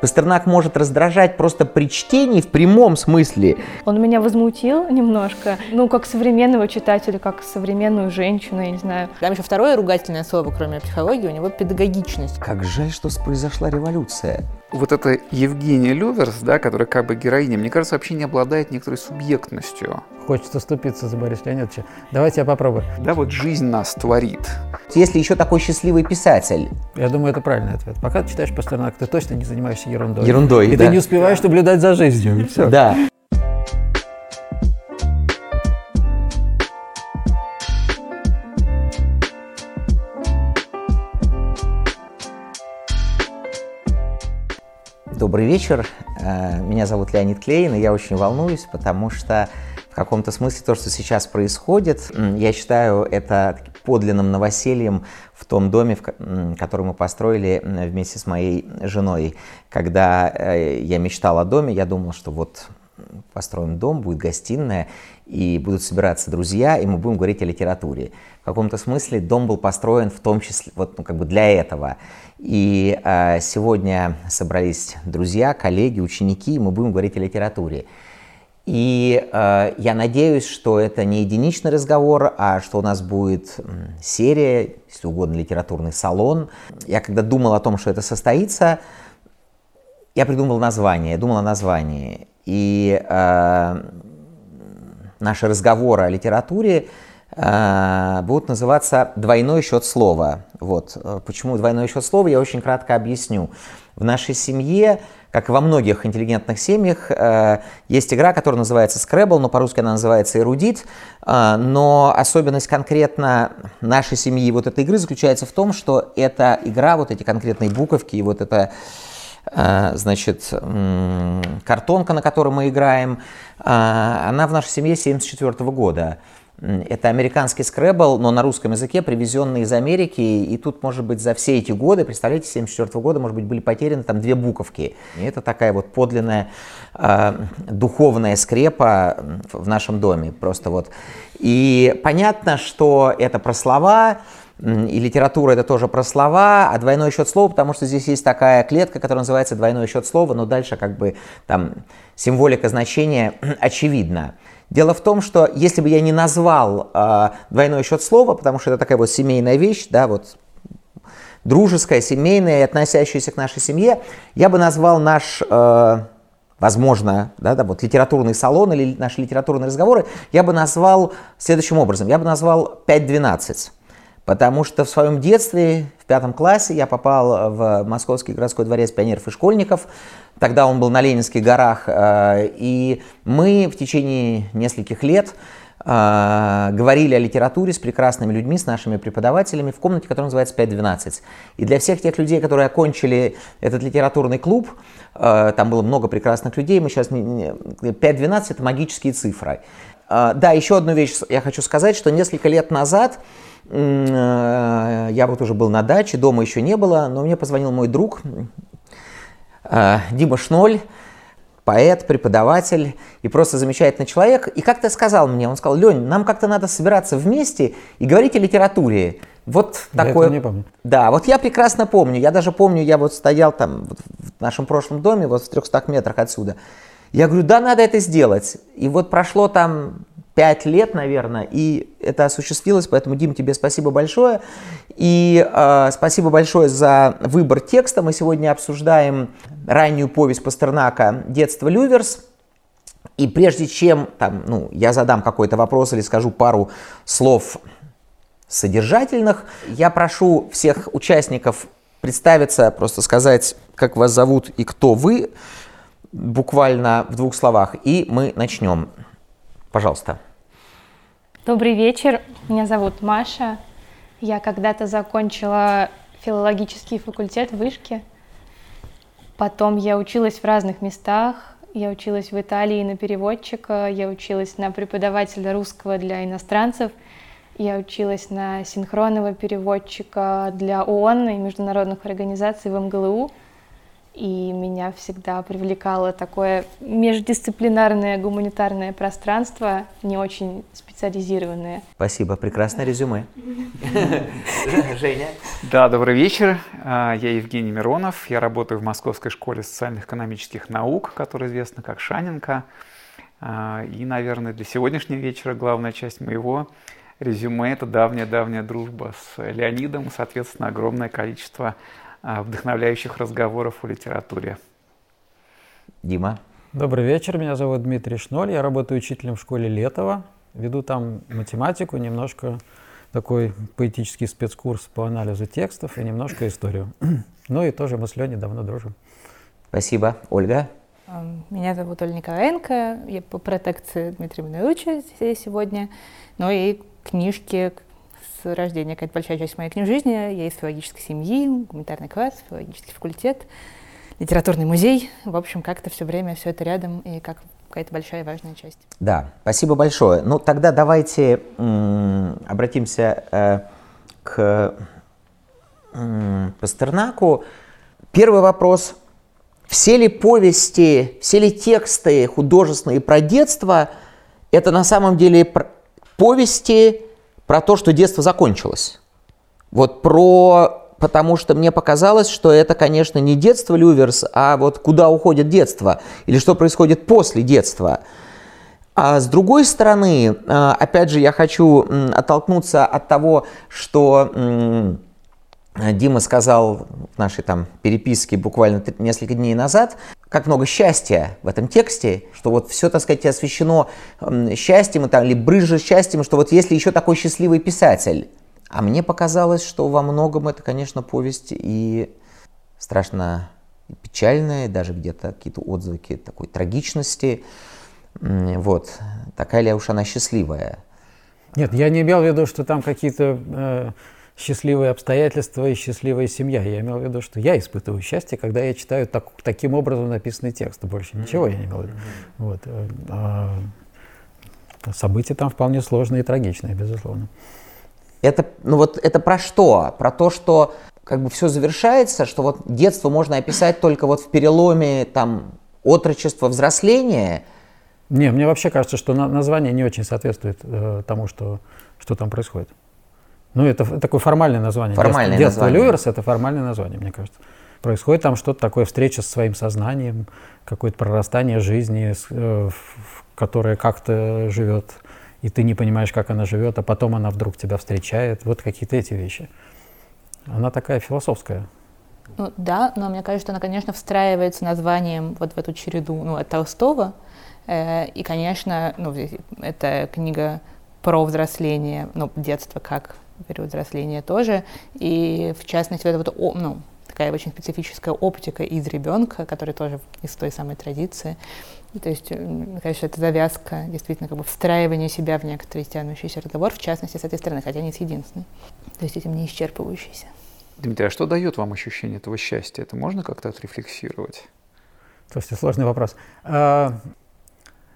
Пастернак может раздражать просто при чтении в прямом смысле. Он меня возмутил немножко, ну, как современного читателя, как современную женщину, я не знаю. Там еще второе ругательное слово, кроме психологии, у него педагогичность. Как жаль, что произошла революция. Вот эта Евгения Люверс, да, которая как бы героиня, мне кажется, вообще не обладает некоторой субъектностью. Хочется ступиться за Бориса Леонидовича. Давайте я попробую. Да, вот жизнь нас творит. Если еще такой счастливый писатель. Я думаю, это правильный ответ. Пока ты читаешь Пастернак, ты точно не занимаешься ерундой. Ерундой, И да. ты не успеваешь наблюдать за жизнью. Все. Да. Добрый вечер. Э, Меня зовут Леонид Клейн, и я очень волнуюсь, потому что в каком-то смысле то, что сейчас происходит, я считаю это подлинным новосельем в том доме, который мы построили вместе с моей женой. Когда э, я мечтал о доме, я думал, что вот построим дом, будет гостиная, и будут собираться друзья, и мы будем говорить о литературе. В каком-то смысле дом был построен в том числе вот, ну, как бы для этого. И э, сегодня собрались друзья, коллеги, ученики, и мы будем говорить о литературе. И э, я надеюсь, что это не единичный разговор, а что у нас будет серия, если угодно, литературный салон. Я когда думал о том, что это состоится, я придумал название, я думал о названии. И э, наши разговоры о литературе э, будут называться «Двойной счет слова». Вот. Э, Почему «Двойной счет слова» я очень кратко объясню. В нашей семье, как и во многих интеллигентных семьях, э, есть игра, которая называется Scrabble, но по-русски она называется «Эрудит». Но особенность конкретно нашей семьи вот этой игры заключается в том, что эта игра, вот эти конкретные буковки и вот это значит, м, картонка, на которой мы играем, а, она в нашей семье 74 года. Это американский скребл, но на русском языке, привезенный из Америки. И тут, может быть, за все эти годы, представляете, 74 года, может быть, были потеряны там две буковки. И это такая вот подлинная а, духовная скрепа в нашем доме. Просто вот. И понятно, что это про слова, И литература это тоже про слова, а двойной счет слова, потому что здесь есть такая клетка, которая называется двойной счет слова, но дальше как бы там символика значения очевидна. Дело в том, что если бы я не назвал э, двойной счет слова, потому что это такая вот семейная вещь, да, вот дружеская, семейная относящаяся к нашей семье, я бы назвал наш э, возможно, да, да, вот литературный салон или наши литературные разговоры, я бы назвал следующим образом. Я бы назвал 5-12. Потому что в своем детстве, в пятом классе, я попал в Московский городской дворец пионеров и школьников. Тогда он был на Ленинских горах. э, И мы в течение нескольких лет э, говорили о литературе с прекрасными людьми, с нашими преподавателями в комнате, которая называется 5.12. И для всех тех людей, которые окончили этот литературный клуб, э, там было много прекрасных людей, мы сейчас... не- не- 5.12 – это магические цифры. Да, еще одну вещь я хочу сказать, что несколько лет назад я вот уже был на даче, дома еще не было, но мне позвонил мой друг э, Дима Шноль, поэт, преподаватель и просто замечательный человек. И как-то сказал мне, он сказал, Лень, нам как-то надо собираться вместе и говорить о литературе. Вот Я такое... не помню. Да, вот я прекрасно помню. Я даже помню, я вот стоял там вот в нашем прошлом доме, вот в 300 метрах отсюда. Я говорю, да, надо это сделать. И вот прошло там пять лет, наверное, и это осуществилось, поэтому, Дим, тебе спасибо большое. И э, спасибо большое за выбор текста. Мы сегодня обсуждаем раннюю повесть Пастернака «Детство Люверс». И прежде чем там, ну, я задам какой-то вопрос или скажу пару слов содержательных, я прошу всех участников представиться, просто сказать, как вас зовут и кто вы, буквально в двух словах, и мы начнем. Пожалуйста. Добрый вечер, меня зовут Маша. Я когда-то закончила филологический факультет в Вышке. Потом я училась в разных местах. Я училась в Италии на переводчика, я училась на преподавателя русского для иностранцев, я училась на синхронного переводчика для ООН и международных организаций в МГЛУ. И меня всегда привлекало такое междисциплинарное гуманитарное пространство, не очень специализированное. Спасибо, прекрасное резюме. Женя? Да, добрый вечер. А, я Евгений Миронов. Я работаю в Московской школе социально-экономических наук, которая известна как Шаненко. А, и, наверное, для сегодняшнего вечера главная часть моего резюме – это давняя-давняя дружба с Леонидом, соответственно, огромное количество вдохновляющих разговоров о литературе. Дима. Добрый вечер, меня зовут Дмитрий Шноль, я работаю учителем в школе Летова, веду там математику, немножко такой поэтический спецкурс по анализу текстов и немножко историю. Ну и тоже мы с Леней давно дружим. Спасибо. Ольга? Меня зовут Оля Николаенко, я по протекции Дмитрия Миновича здесь сегодня, ну и книжки с рождения, какая-то большая часть моей книги жизни. Я из филологической семьи, гуманитарный класс, филологический факультет, литературный музей. В общем, как-то все время все это рядом и как какая-то большая важная часть. Да, спасибо большое. Ну, тогда давайте обратимся э, к Пастернаку. Первый вопрос. Все ли повести, все ли тексты художественные про детство – это на самом деле повести про то, что детство закончилось. Вот про... Потому что мне показалось, что это, конечно, не детство Люверс, а вот куда уходит детство, или что происходит после детства. А с другой стороны, а, опять же, я хочу оттолкнуться от того, что Дима сказал в нашей там переписке буквально несколько дней назад, как много счастья в этом тексте, что вот все, так сказать, освещено счастьем, и там, или брызжет счастьем, что вот если еще такой счастливый писатель. А мне показалось, что во многом это, конечно, повесть и страшно печальная, даже где-то какие-то отзвуки такой трагичности. Вот. Такая ли уж она счастливая? Нет, я не имел в виду, что там какие-то э, счастливые обстоятельства и счастливая семья. Я имел в виду, что я испытываю счастье, когда я читаю так, таким образом написанный текст. Больше ничего я не имел в виду. Вот. Э, а, события там вполне сложные и трагичные, безусловно. Это, ну вот, это про что? Про то, что как бы все завершается, что вот детство можно описать только вот в переломе там отрочества, взросления? Не, мне вообще кажется, что на, название не очень соответствует э, тому, что, что там происходит. Ну, это такое формальное название. Формальное детство, название. Детство Люверс – это формальное название, мне кажется. Происходит там что-то такое, встреча со своим сознанием, какое-то прорастание жизни, э, которое как-то живет, и ты не понимаешь, как она живет, а потом она вдруг тебя встречает. Вот какие-то эти вещи. Она такая философская. Ну, да, но мне кажется, она, конечно, встраивается названием вот в эту череду ну, от Толстого. Э, и, конечно, ну, это книга про взросление, ну, детство как период взросления тоже. И в частности, это вот, ну, такая очень специфическая оптика из ребенка, который тоже из той самой традиции. То есть, мне кажется, это завязка, действительно, как бы встраивание себя в некоторый тянущийся разговор, в частности, с этой стороны, хотя не с единственной. То есть этим не исчерпывающийся. Дмитрий, а что дает вам ощущение этого счастья? Это можно как-то отрефлексировать? Слушайте, сложный вопрос.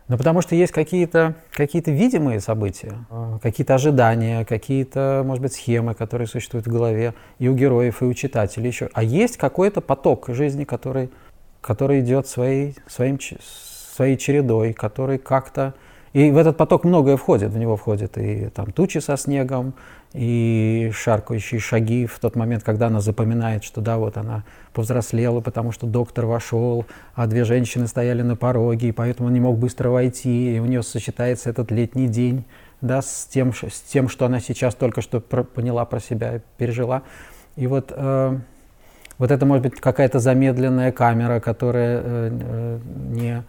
Ну, потому что есть какие-то какие видимые события, а, какие-то ожидания, какие-то, может быть, схемы, которые существуют в голове и у героев, и у читателей еще. А есть какой-то поток жизни, который, который идет своей, своим, своей чередой, который как-то... И в этот поток многое входит. В него входит и там тучи со снегом, и шаркающие шаги в тот момент, когда она запоминает, что да, вот она повзрослела, потому что доктор вошел, а две женщины стояли на пороге, и поэтому он не мог быстро войти, и у нее сочетается этот летний день да, с, тем, с тем, что она сейчас только что поняла про себя, пережила. И вот, э, вот это может быть какая-то замедленная камера, которая э, э, не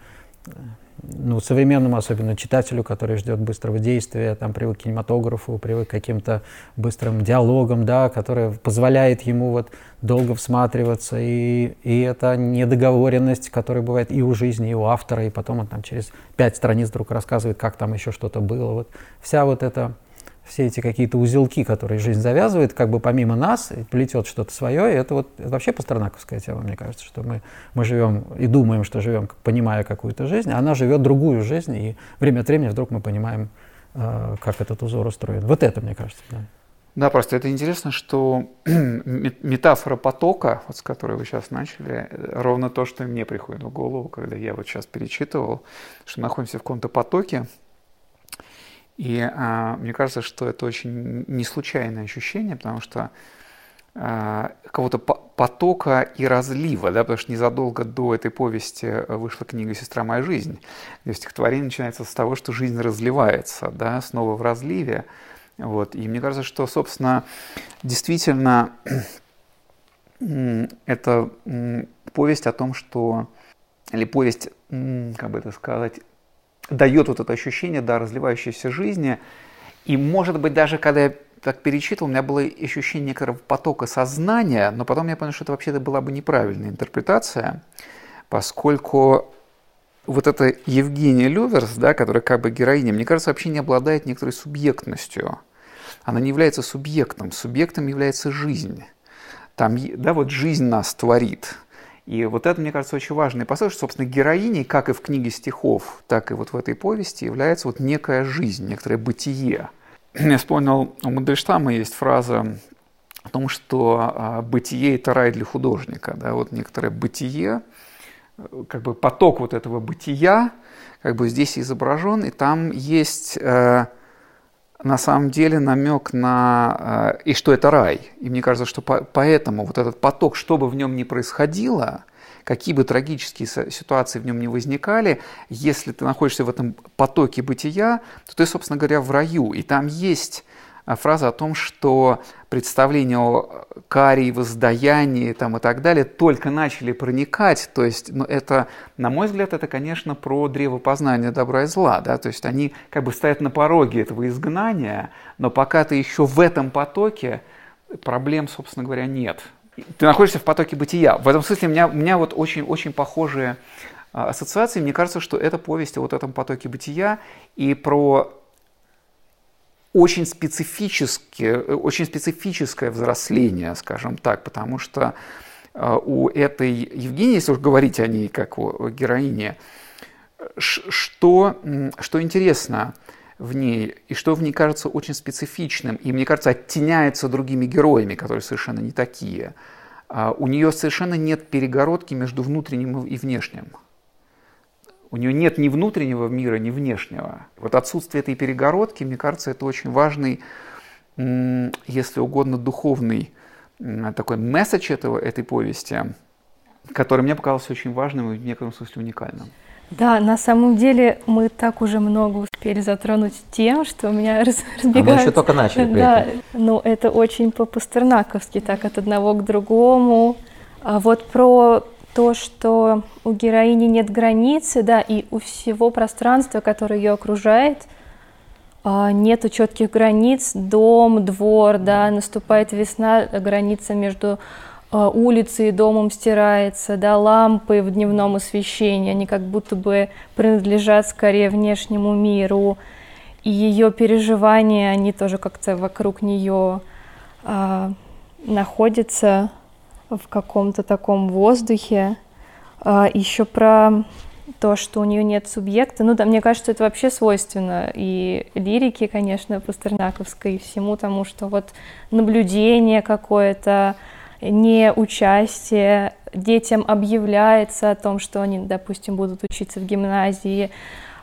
ну, современному, особенно читателю, который ждет быстрого действия, там привык к кинематографу, привык к каким-то быстрым диалогам, да, который позволяет ему вот долго всматриваться, и, и это недоговоренность, которая бывает и у жизни, и у автора, и потом он там через пять страниц вдруг рассказывает, как там еще что-то было. Вот вся вот эта все эти какие-то узелки, которые жизнь завязывает, как бы помимо нас плетет что-то свое, и это вот это вообще пастернаковская тема, мне кажется, что мы, мы живем и думаем, что живем, понимая какую-то жизнь, а она живет другую жизнь, и время от времени вдруг мы понимаем, э, как этот узор устроен. Вот это, мне кажется, да. Да, просто это интересно, что метафора потока, вот с которой вы сейчас начали, ровно то, что мне приходит в голову, когда я вот сейчас перечитывал, что находимся в каком-то потоке, и а, мне кажется, что это очень не случайное ощущение, потому что а, какого-то потока и разлива, да, потому что незадолго до этой повести вышла книга «Сестра моя жизнь», где стихотворение начинается с того, что жизнь разливается, да, снова в разливе, вот. И мне кажется, что, собственно, действительно это повесть о том, что, или повесть, как бы это сказать, дает вот это ощущение, да, разливающейся жизни. И, может быть, даже когда я так перечитывал, у меня было ощущение некоторого потока сознания, но потом я понял, что это вообще-то была бы неправильная интерпретация, поскольку вот эта Евгения Люверс, да, которая как бы героиня, мне кажется, вообще не обладает некоторой субъектностью. Она не является субъектом. Субъектом является жизнь. Там, да, вот жизнь нас творит. И вот это, мне кажется, очень важно. И посыл, что, собственно, героиней, как и в книге стихов, так и вот в этой повести, является вот некая жизнь, некоторое бытие. Я вспомнил, у Мандельштама есть фраза о том, что а, бытие – это рай для художника. Да? Вот некоторое бытие, как бы поток вот этого бытия, как бы здесь изображен, и там есть э, на самом деле намек на... Э, и что это рай. И мне кажется, что по, поэтому вот этот поток, что бы в нем ни происходило, какие бы трагические ситуации в нем не возникали, если ты находишься в этом потоке бытия, то ты, собственно говоря, в раю. И там есть фраза о том, что представления о каре, воздаянии там, и так далее только начали проникать. То есть, ну, это, на мой взгляд, это, конечно, про древо познания добра и зла. Да? То есть они как бы стоят на пороге этого изгнания, но пока ты еще в этом потоке, проблем, собственно говоря, нет. Ты находишься в потоке бытия. В этом смысле у меня, у меня вот очень, очень похожие а, ассоциации. Мне кажется, что это повесть о вот этом потоке бытия и про очень, специфические, очень специфическое взросление, скажем так, потому что э, у этой Евгении, если уж говорить о ней как о героине, что, что интересно в ней, и что в ней кажется очень специфичным, и, мне кажется, оттеняется другими героями, которые совершенно не такие. А у нее совершенно нет перегородки между внутренним и внешним. У нее нет ни внутреннего мира, ни внешнего. Вот отсутствие этой перегородки, мне кажется, это очень важный, если угодно, духовный такой месседж этого, этой повести, который мне показался очень важным и в некотором смысле уникальным. Да, на самом деле мы так уже много успели затронуть тем, что у меня раз, разбегаются. А мы еще только начали. Да, ну это очень по-пастернаковски, так от одного к другому. А вот про то, что у героини нет границы, да, и у всего пространства, которое ее окружает, а, нету четких границ, дом, двор, да, наступает весна, граница между а, улицей и домом стирается, да, лампы в дневном освещении, они как будто бы принадлежат скорее внешнему миру, и ее переживания, они тоже как-то вокруг нее а, находятся в каком-то таком воздухе. А, еще про то, что у нее нет субъекта. Ну да, мне кажется, это вообще свойственно и лирике, конечно, пастернаковской, и всему тому, что вот наблюдение какое-то, не участие, детям объявляется о том, что они, допустим, будут учиться в гимназии,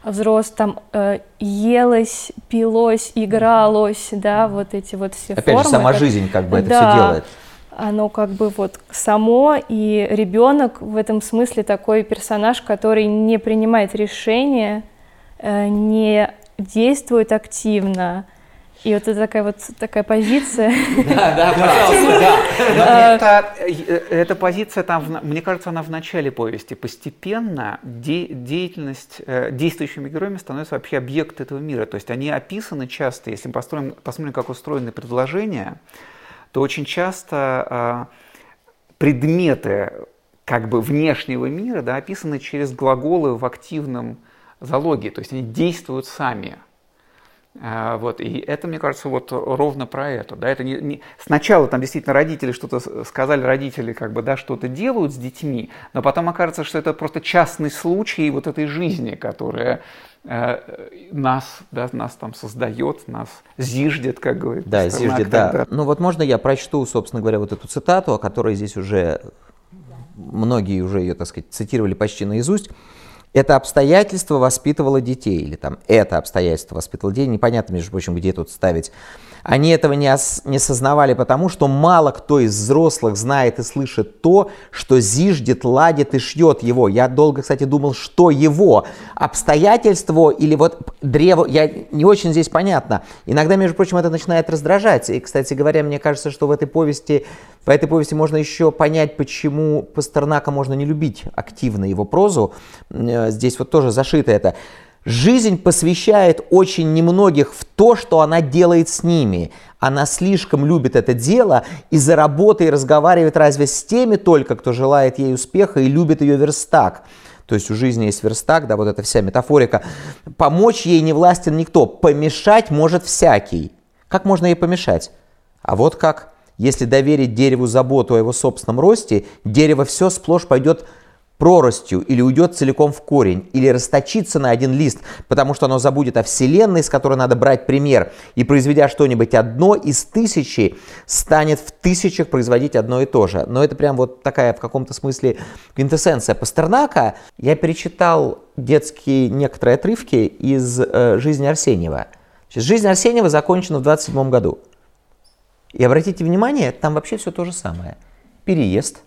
взрослым там э, елось, пилось, игралось, да, вот эти вот все Опять формы. же, сама жизнь как бы это да, все делает оно как бы вот само, и ребенок в этом смысле такой персонаж, который не принимает решения, э, не действует активно. И вот это такая вот такая позиция. Да, да, пожалуйста, да. Это, э, эта позиция там, мне кажется, она в начале повести. Постепенно деятельность э, действующими героями становится вообще объект этого мира. То есть они описаны часто, если мы посмотрим как устроены предложения, то очень часто а, предметы как бы внешнего мира да, описаны через глаголы в активном залоге, то есть они действуют сами. А, вот, и это, мне кажется, вот ровно про это. Да, это не, не... Сначала там действительно родители что-то сказали, родители как бы, да, что-то делают с детьми, но потом окажется, что это просто частный случай вот этой жизни, которая нас, да, нас там создает, нас зиждет, как говорит Да, зиждет, да. Ну вот можно я прочту, собственно говоря, вот эту цитату, о которой здесь уже многие уже ее, так сказать, цитировали почти наизусть. Это обстоятельство воспитывало детей, или там это обстоятельство воспитывало детей, непонятно, между прочим, где тут ставить они этого не, ос- не сознавали, потому что мало кто из взрослых знает и слышит то, что зиждет, ладит и шьет его. Я долго, кстати, думал, что его. Обстоятельство или вот древо, я не очень здесь понятно. Иногда, между прочим, это начинает раздражать. И, кстати говоря, мне кажется, что в этой повести, по этой повести можно еще понять, почему Пастернака можно не любить активно его прозу. Э, здесь вот тоже зашито это. Жизнь посвящает очень немногих в то, что она делает с ними. Она слишком любит это дело и за работой разговаривает разве с теми только, кто желает ей успеха и любит ее верстак. То есть у жизни есть верстак, да, вот эта вся метафорика. Помочь ей не властен никто, помешать может всякий. Как можно ей помешать? А вот как. Если доверить дереву заботу о его собственном росте, дерево все сплошь пойдет проростью или уйдет целиком в корень, или расточится на один лист, потому что оно забудет о Вселенной, с которой надо брать пример, и произведя что-нибудь одно из тысячи, станет в тысячах производить одно и то же. Но это прям вот такая в каком-то смысле квинтэссенция Пастернака. Я перечитал детские некоторые отрывки из э, «Жизни Арсеньева». «Жизнь Арсеньева» закончена в 27 году. И обратите внимание, там вообще все то же самое. Переезд,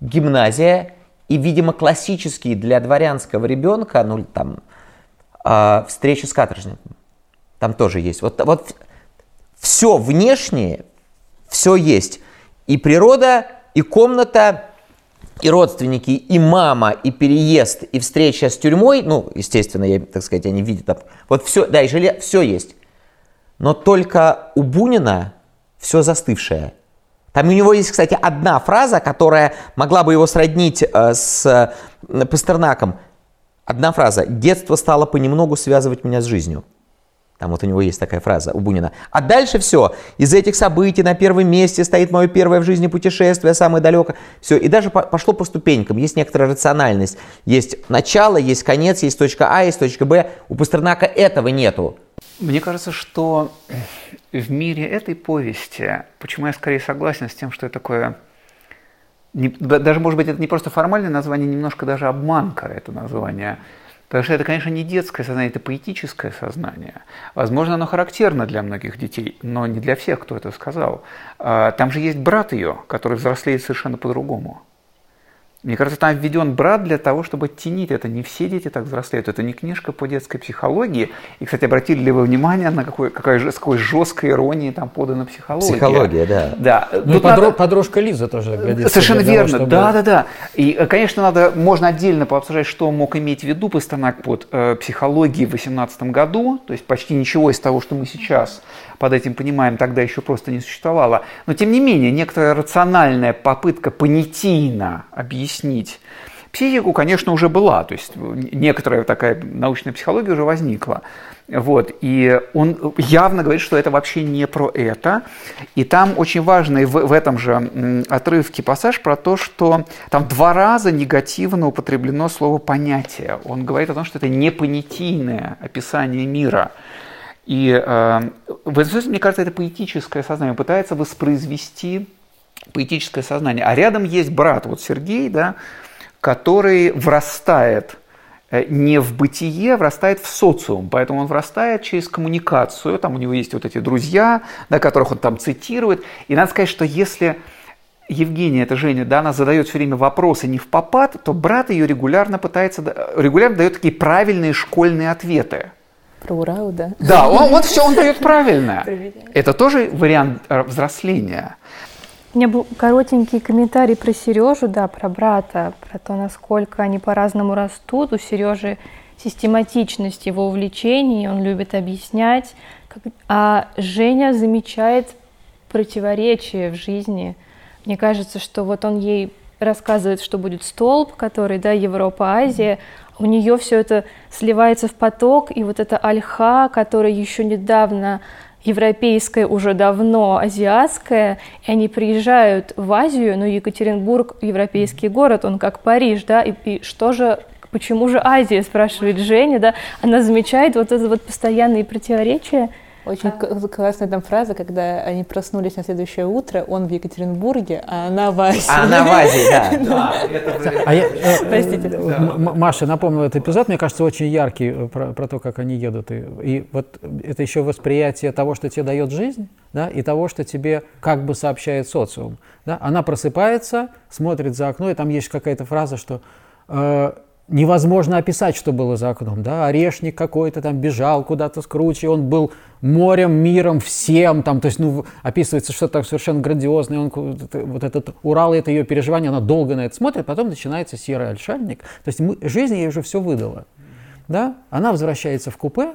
гимназия, и, видимо, классические для дворянского ребенка, ну, там, э, встречи с каторжником. Там тоже есть. Вот, вот все внешнее, все есть. И природа, и комната, и родственники, и мама, и переезд, и встреча с тюрьмой, ну, естественно, я, так сказать, они видят вот все, да, и жилье, все есть. Но только у Бунина все застывшее – там у него есть, кстати, одна фраза, которая могла бы его сроднить э, с Пастернаком. Одна фраза. «Детство стало понемногу связывать меня с жизнью». Там вот у него есть такая фраза у Бунина. А дальше все. Из этих событий на первом месте стоит мое первое в жизни путешествие, самое далеко. Все. И даже пошло по ступенькам. Есть некоторая рациональность. Есть начало, есть конец, есть точка А, есть точка Б. У Пастернака этого нету. Мне кажется, что в мире этой повести, почему я скорее согласен с тем, что это такое, не, даже, может быть, это не просто формальное название, немножко даже обманка это название, Потому что это, конечно, не детское сознание, это поэтическое сознание. Возможно, оно характерно для многих детей, но не для всех, кто это сказал. А, там же есть брат ее, который взрослеет совершенно по-другому. Мне кажется, там введен брат для того, чтобы оттенить это. Не все дети так взрослеют. Это не книжка по детской психологии. И, кстати, обратили ли вы внимание на какой, какая, с какой жесткой иронией там подана психология? Психология, да. да. Ну и подро, надо... подружка Лиза тоже годится. Совершенно верно, того, чтобы... да, да, да. И, э, конечно, надо, можно отдельно пообсуждать, что мог иметь в виду Пастернак под э, психологией в 18 году. То есть почти ничего из того, что мы сейчас под этим понимаем, тогда еще просто не существовало. Но тем не менее, некоторая рациональная попытка понятийно объяснить психику, конечно, уже была. То есть некоторая такая научная психология уже возникла. Вот. И он явно говорит, что это вообще не про это. И там очень важный в, в этом же отрывке пассаж про то, что там два раза негативно употреблено слово «понятие». Он говорит о том, что это непонятийное описание мира. И э, мне кажется, это поэтическое сознание. Пытается воспроизвести поэтическое сознание. А рядом есть брат, вот Сергей, да, который врастает э, не в бытие, врастает в социум. Поэтому он врастает через коммуникацию. Там у него есть вот эти друзья, да, которых он там цитирует. И надо сказать, что если Евгения, это Женя, да, она задает все время вопросы не в попад, то брат ее регулярно пытается, регулярно дает такие правильные школьные ответы. Про Урал, да? Да, он, вот все он дает правильно. Это тоже вариант э, взросления. У меня был коротенький комментарий про Сережу, да, про брата, про то, насколько они по-разному растут. У Сережи систематичность его увлечений, он любит объяснять. А Женя замечает противоречия в жизни. Мне кажется, что вот он ей рассказывает, что будет столб, который, да, Европа, Азия, у нее все это сливается в поток, и вот эта альха, которая еще недавно европейская, уже давно азиатская, и они приезжают в Азию, но Екатеринбург, европейский город, он как Париж, да, и, и что же почему же Азия, спрашивает Женя, да, она замечает вот это вот постоянные противоречия, очень а... классная там фраза, когда они проснулись на следующее утро, он в Екатеринбурге, а она в Азии. А она в Азии, да. Э, Простите. Э, Маша напомнила этот эпизод, мне кажется, очень яркий э, про то, как они едут. И вот это еще восприятие того, что тебе дает жизнь, да, и того, что тебе как бы сообщает социум. Да? Она просыпается, смотрит за окно, и там есть какая-то фраза, что невозможно описать, что было за окном. Да? Орешник какой-то там бежал куда-то с круче, он был морем, миром, всем. Там, то есть, ну, описывается что-то совершенно грандиозное. Он, вот этот Урал, это ее переживание, она долго на это смотрит, потом начинается серый альшальник. То есть мы, жизнь ей уже все выдала. Да? Она возвращается в купе,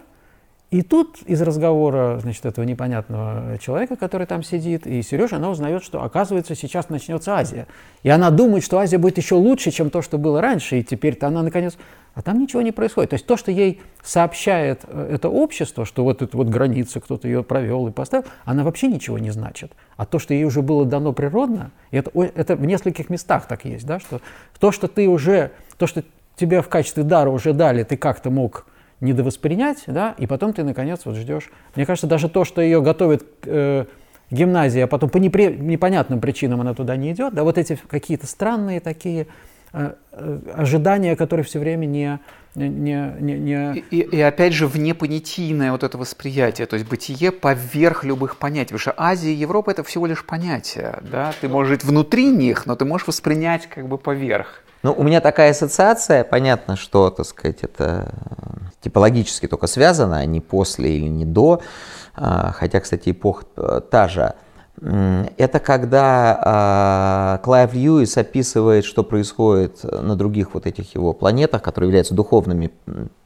и тут из разговора, значит, этого непонятного человека, который там сидит, и Сережа, она узнает, что, оказывается, сейчас начнется Азия. И она думает, что Азия будет еще лучше, чем то, что было раньше, и теперь-то она, наконец... А там ничего не происходит. То есть то, что ей сообщает э, это общество, что вот эта вот граница, кто-то ее провел и поставил, она вообще ничего не значит. А то, что ей уже было дано природно, это, это в нескольких местах так есть, да, что то, что ты уже, то, что тебе в качестве дара уже дали, ты как-то мог недовоспринять, да, и потом ты, наконец, вот ждешь. Мне кажется, даже то, что ее готовит э, гимназии, а потом по непри... непонятным причинам она туда не идет, да, вот эти какие-то странные такие э, э, ожидания, которые все время не, не, не, не... И, и опять же внепонятийное вот это восприятие, то есть бытие поверх любых понятий, потому что Азия и Европа это всего лишь понятия, да, ты можешь жить внутри них, но ты можешь воспринять как бы поверх. Ну, у меня такая ассоциация, понятно, что, так сказать, это типологически только связано, а не после или не до, а, хотя, кстати, эпоха э, та же. Это когда э, Клайв Льюис описывает, что происходит на других вот этих его планетах, которые являются духовными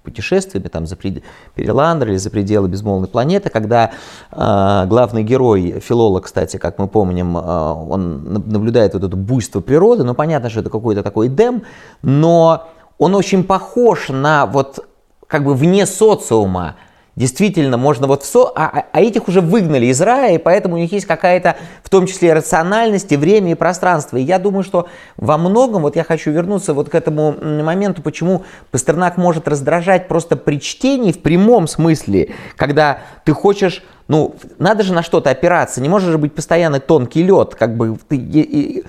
путешествиями, там, за пред... Переландр или за пределы безмолвной планеты, когда э, главный герой, филолог, кстати, как мы помним, э, он наблюдает вот это буйство природы, ну, понятно, что это какой-то такой дем, но он очень похож на вот как бы вне социума, Действительно, можно вот все, а, а, а этих уже выгнали из рая, и поэтому у них есть какая-то, в том числе, рациональность, и время, и пространство. И я думаю, что во многом, вот я хочу вернуться вот к этому моменту, почему Пастернак может раздражать просто при чтении в прямом смысле, когда ты хочешь ну, надо же на что-то опираться, не может же быть постоянно тонкий лед, как бы ты, и, и,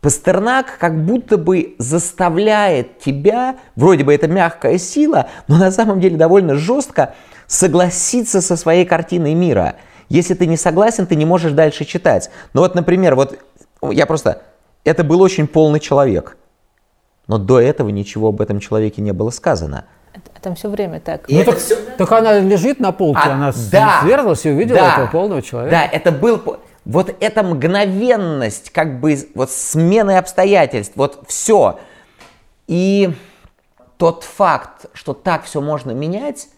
Пастернак как будто бы заставляет тебя, вроде бы это мягкая сила, но на самом деле довольно жестко согласиться со своей картиной мира. Если ты не согласен, ты не можешь дальше читать. Ну вот, например, вот я просто... Это был очень полный человек. Но до этого ничего об этом человеке не было сказано. А там все время так. И ну, так, все... так она лежит на полке, а, она да, сверзлась и увидела да, этого полного человека. Да, это был... Вот эта мгновенность, как бы вот смены обстоятельств, вот все. И тот факт, что так все можно менять,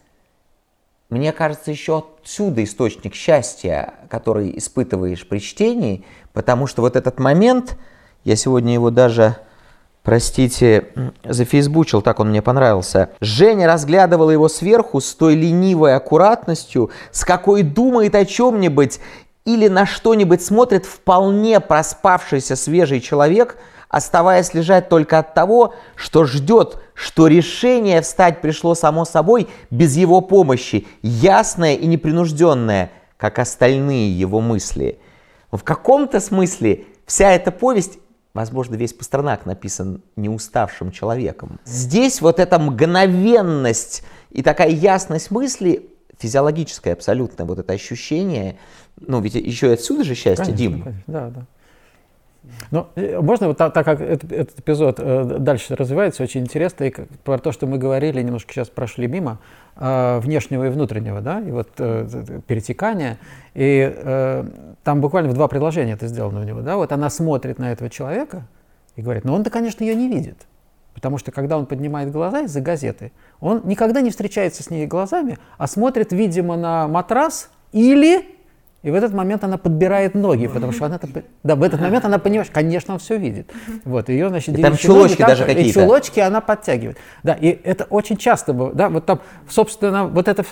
мне кажется, еще отсюда источник счастья, который испытываешь при чтении, потому что вот этот момент, я сегодня его даже, простите, зафейсбучил, так он мне понравился. Женя разглядывала его сверху с той ленивой аккуратностью, с какой думает о чем-нибудь или на что-нибудь смотрит вполне проспавшийся свежий человек – оставаясь лежать только от того, что ждет, что решение встать пришло само собой без его помощи, ясное и непринужденное, как остальные его мысли. в каком-то смысле вся эта повесть Возможно, весь Пастернак написан неуставшим человеком. Здесь вот эта мгновенность и такая ясность мысли, физиологическое абсолютно вот это ощущение, ну ведь еще и отсюда же счастье, конечно, Дим. Конечно, да, да. Ну, э, можно вот так, так как этот, этот эпизод э, дальше развивается, очень интересно, и как, про то, что мы говорили, немножко сейчас прошли мимо, э, внешнего и внутреннего, да, и вот э, перетекания, и э, там буквально в два предложения это сделано у него, да, вот она смотрит на этого человека и говорит, ну он-то, конечно, ее не видит, потому что когда он поднимает глаза из-за газеты, он никогда не встречается с ней глазами, а смотрит, видимо, на матрас или и в этот момент она подбирает ноги, потому что она да, в этот момент она понимает, конечно, он все видит. Вот ее, значит, и там чулочки ноги, даже какие-то. И чулочки она подтягивает. Да, и это очень часто, да, вот там, собственно, вот это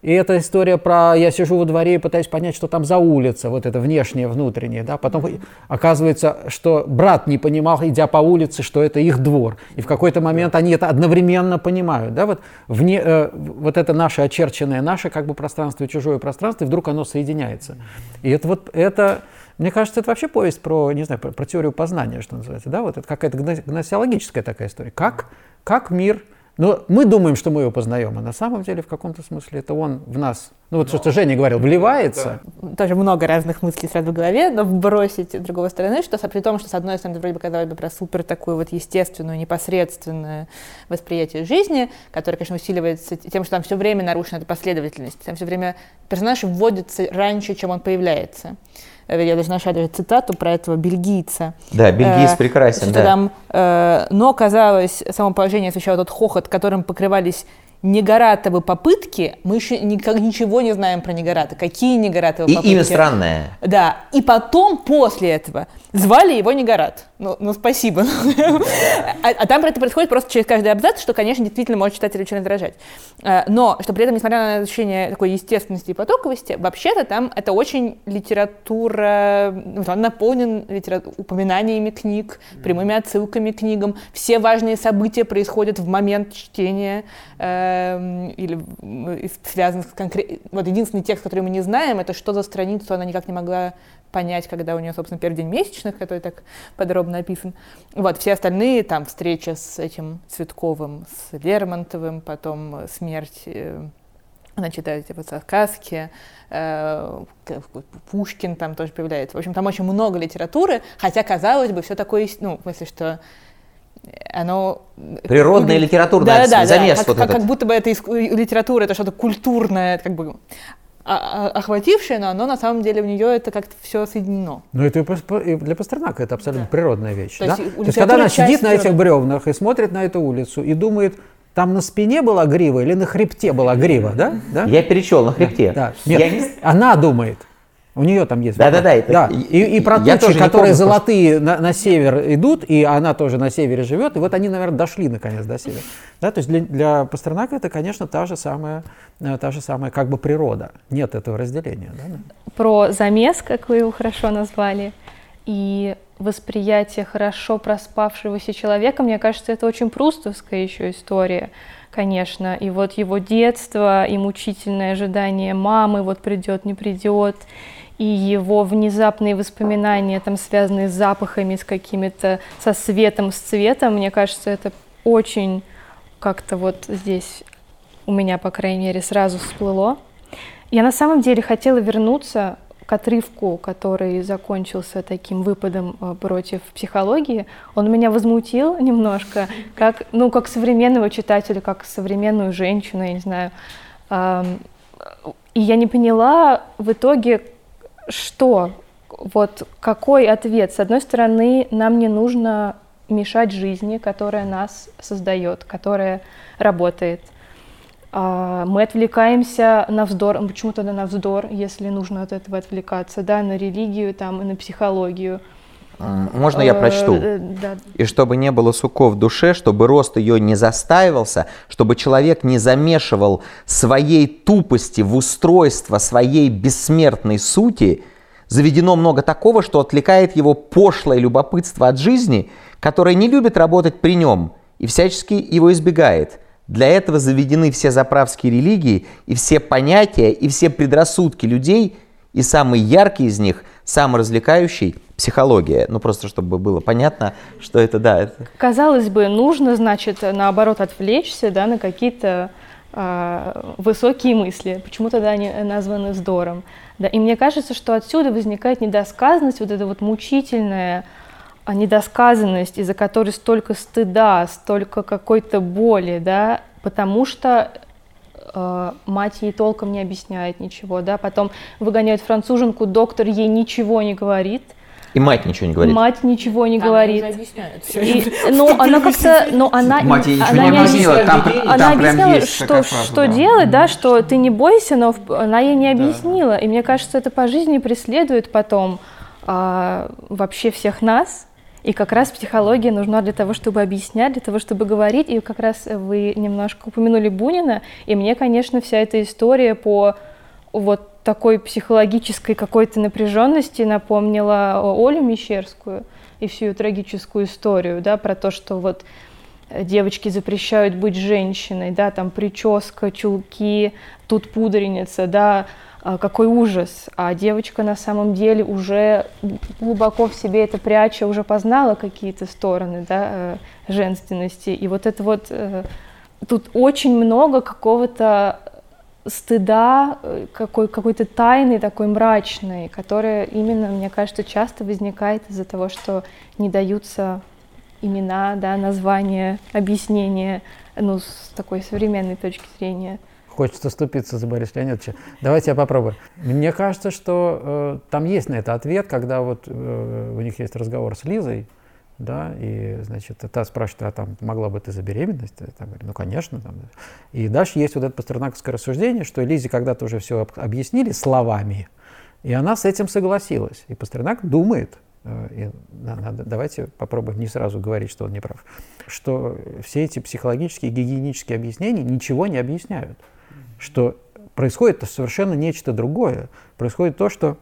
и эта история про я сижу во дворе и пытаюсь понять, что там за улица, вот это внешнее, внутреннее, да, потом оказывается, что брат не понимал, идя по улице, что это их двор, и в какой-то момент они это одновременно понимают, да, вот, вне, э, вот это наше очерченное, наше как бы пространство и чужое пространство, и вдруг оно соединяется. И это вот, это, мне кажется, это вообще повесть про, не знаю, про, про теорию познания, что называется, да, вот это какая-то гносеологическая такая история, как, как мир но мы думаем, что мы его познаем, а на самом деле в каком-то смысле это он в нас, ну вот что Женя говорил, вливается. Да. Тоже много разных мыслей сразу в голове, но бросить с другой стороны, что при том, что с одной стороны вроде бы казалось бы про супер такую вот естественную, непосредственное восприятие жизни, которое, конечно, усиливается тем, что там все время нарушена эта последовательность, там все время персонаж вводится раньше, чем он появляется. Э, я даже нашла даже цитату про этого бельгийца. Да, бельгиец э, прекрасен, да. Там, э, но, казалось, само положение освещало тот хохот, которым покрывались Негоратовы попытки, мы еще никак, ничего не знаем про Негората. Какие Негоратовы и попытки? Имя странное. Да. И потом, после этого, звали его Негорат. Ну, ну спасибо. а, а там это происходит просто через каждый абзац, что, конечно, действительно может читателя очень раздражать. А, но, что при этом, несмотря на ощущение такой естественности и потоковости, вообще-то там это очень литература, он наполнен литератур, упоминаниями книг, прямыми отсылками к книгам. Все важные события происходят в момент чтения. Э, Эм, или связан с конкретным... Вот единственный текст, который мы не знаем, это что за страницу она никак не могла понять, когда у нее, собственно, первый день месячных, который так подробно описан. Вот, все остальные, там, встреча с этим Цветковым, с Лермонтовым, потом смерть э, она читает типа сказки, э, Пушкин там тоже появляется. В общем, там очень много литературы, хотя, казалось бы, все такое, ну, в смысле, что оно... Природная и литературная да, да, замес да, вот как, этот. как будто бы это литература, это что-то культурное, как бы а, а, охватившее, но оно на самом деле у нее это как-то все соединено. Ну это и для Пастернака это абсолютно да. природная вещь. То, да? есть, То есть когда она сидит на этих бревнах и смотрит на эту улицу и думает, там на спине была грива или на хребте была грива, да? да? Я перечел на хребте. Да. Нет, Я. Она думает, у нее там есть. Да, да, да. И, и про тучи, которые золотые на, на север идут, и она тоже на севере живет, и вот они, наверное, дошли наконец до севера. Да, то есть для, для Пастернака это, конечно, та же самая, э, та же самая как бы природа. Нет этого разделения. Да? Про замес, как вы его хорошо назвали, и восприятие хорошо проспавшегося человека, мне кажется, это очень прустовская еще история конечно. И вот его детство, и мучительное ожидание мамы, вот придет, не придет, и его внезапные воспоминания, там, связанные с запахами, с какими-то, со светом, с цветом, мне кажется, это очень как-то вот здесь у меня, по крайней мере, сразу всплыло. Я на самом деле хотела вернуться к отрывку, который закончился таким выпадом э, против психологии, он меня возмутил немножко, как, ну, как современного читателя, как современную женщину, я не знаю. И я не поняла в итоге, что, вот какой ответ. С одной стороны, нам не нужно мешать жизни, которая нас создает, которая работает. А, мы отвлекаемся на вздор, почему тогда на вздор, если нужно от этого отвлекаться, да, на религию там и на психологию. Можно я прочту? Э, да. И чтобы не было суков в душе, чтобы рост ее не застаивался, чтобы человек не замешивал своей тупости в устройство своей бессмертной сути, заведено много такого, что отвлекает его пошлое любопытство от жизни, которое не любит работать при нем и всячески его избегает. Для этого заведены все заправские религии и все понятия и все предрассудки людей, и самый яркий из них, самый развлекающий – психология. Ну, просто чтобы было понятно, что это, да. Это... Казалось бы, нужно, значит, наоборот, отвлечься, да, на какие-то э, высокие мысли. Почему тогда они названы здором? Да, и мне кажется, что отсюда возникает недосказанность, вот эта вот мучительная а, недосказанность, из-за которой столько стыда, столько какой-то боли, да, потому что э, мать ей толком не объясняет ничего, да, потом выгоняют француженку, доктор ей ничего не говорит, и мать ничего не говорит. Мать ничего не там говорит. И, ну, она как-то, ну, она, мать ей ничего она не объяснила. Там, она там объяснила, что, фраза, что да. делать, да, что ты не бойся, но она ей не объяснила. Да. И мне кажется, это по жизни преследует потом а, вообще всех нас. И как раз психология нужна для того, чтобы объяснять, для того, чтобы говорить. И как раз вы немножко упомянули Бунина, и мне, конечно, вся эта история по вот такой психологической какой-то напряженности напомнила Олю Мещерскую и всю ее трагическую историю, да, про то, что вот девочки запрещают быть женщиной, да, там прическа, чулки, тут пудреница, да, а, какой ужас. А девочка на самом деле уже глубоко в себе это пряча, уже познала какие-то стороны, да, э, женственности. И вот это вот, э, тут очень много какого-то стыда, э, какой, какой-то тайны такой мрачной, которая именно, мне кажется, часто возникает из-за того, что не даются имена, да, названия, объяснения, ну, с такой современной точки зрения. Хочется ступиться за Бориса Леонидовича. Давайте я попробую. Мне кажется, что э, там есть на это ответ, когда вот э, у них есть разговор с Лизой, да, и, значит, та спрашивает, а там, могла бы ты за беременность? Я там говорю, ну, конечно. Там. И дальше есть вот это пастернаковское рассуждение, что Лизе когда-то уже все объяснили словами, и она с этим согласилась. И Пастернак думает, э, и надо, давайте попробуем не сразу говорить, что он не прав, что все эти психологические, гигиенические объяснения ничего не объясняют. Что происходит совершенно нечто другое. Происходит то, что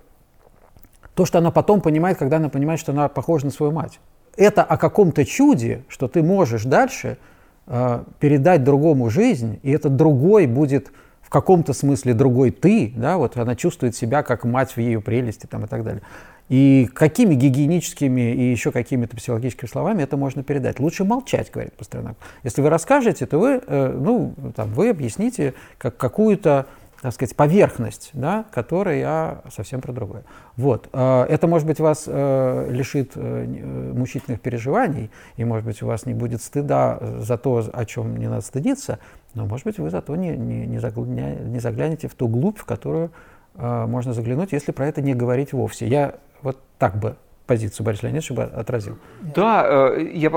то, что она потом понимает, когда она понимает, что она похожа на свою мать это о каком-то чуде, что ты можешь дальше э, передать другому жизнь, и этот другой будет в каком-то смысле другой ты, да, вот она чувствует себя как мать в ее прелести там, и так далее. И какими гигиеническими и еще какими-то психологическими словами это можно передать? Лучше молчать, говорит Пастернак. Если вы расскажете, то вы, э, ну, там, вы объясните как какую-то так сказать, поверхность, да, которая совсем про другое. Вот. А, это, может быть, вас э, лишит э, мучительных переживаний, и, может быть, у вас не будет стыда за то, о чем не надо стыдиться, но, может быть, вы зато не, не, не, загля... не заглянете в ту глубь, в которую э, можно заглянуть, если про это не говорить вовсе. Я вот так бы позицию Бориса Леонидовича бы отразил. Да, я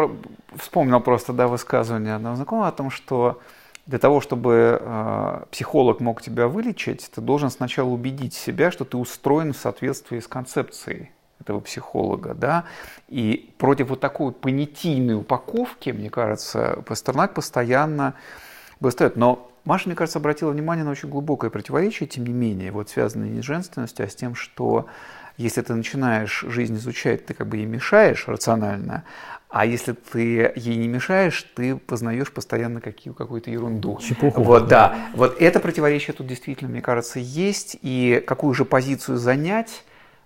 вспомнил просто да, высказывание одного знакомого о том, что для того, чтобы э, психолог мог тебя вылечить, ты должен сначала убедить себя, что ты устроен в соответствии с концепцией этого психолога, да, и против вот такой понятийной упаковки, мне кажется, Пастернак постоянно восстает. Но Маша, мне кажется, обратила внимание на очень глубокое противоречие, тем не менее, вот связанное не с женственностью, а с тем, что если ты начинаешь жизнь изучать, ты как бы ей мешаешь рационально, а если ты ей не мешаешь, ты познаешь постоянно какие, какую-то ерунду. Чепуху. Вот, да. Вот это противоречие тут действительно, мне кажется, есть. И какую же позицию занять,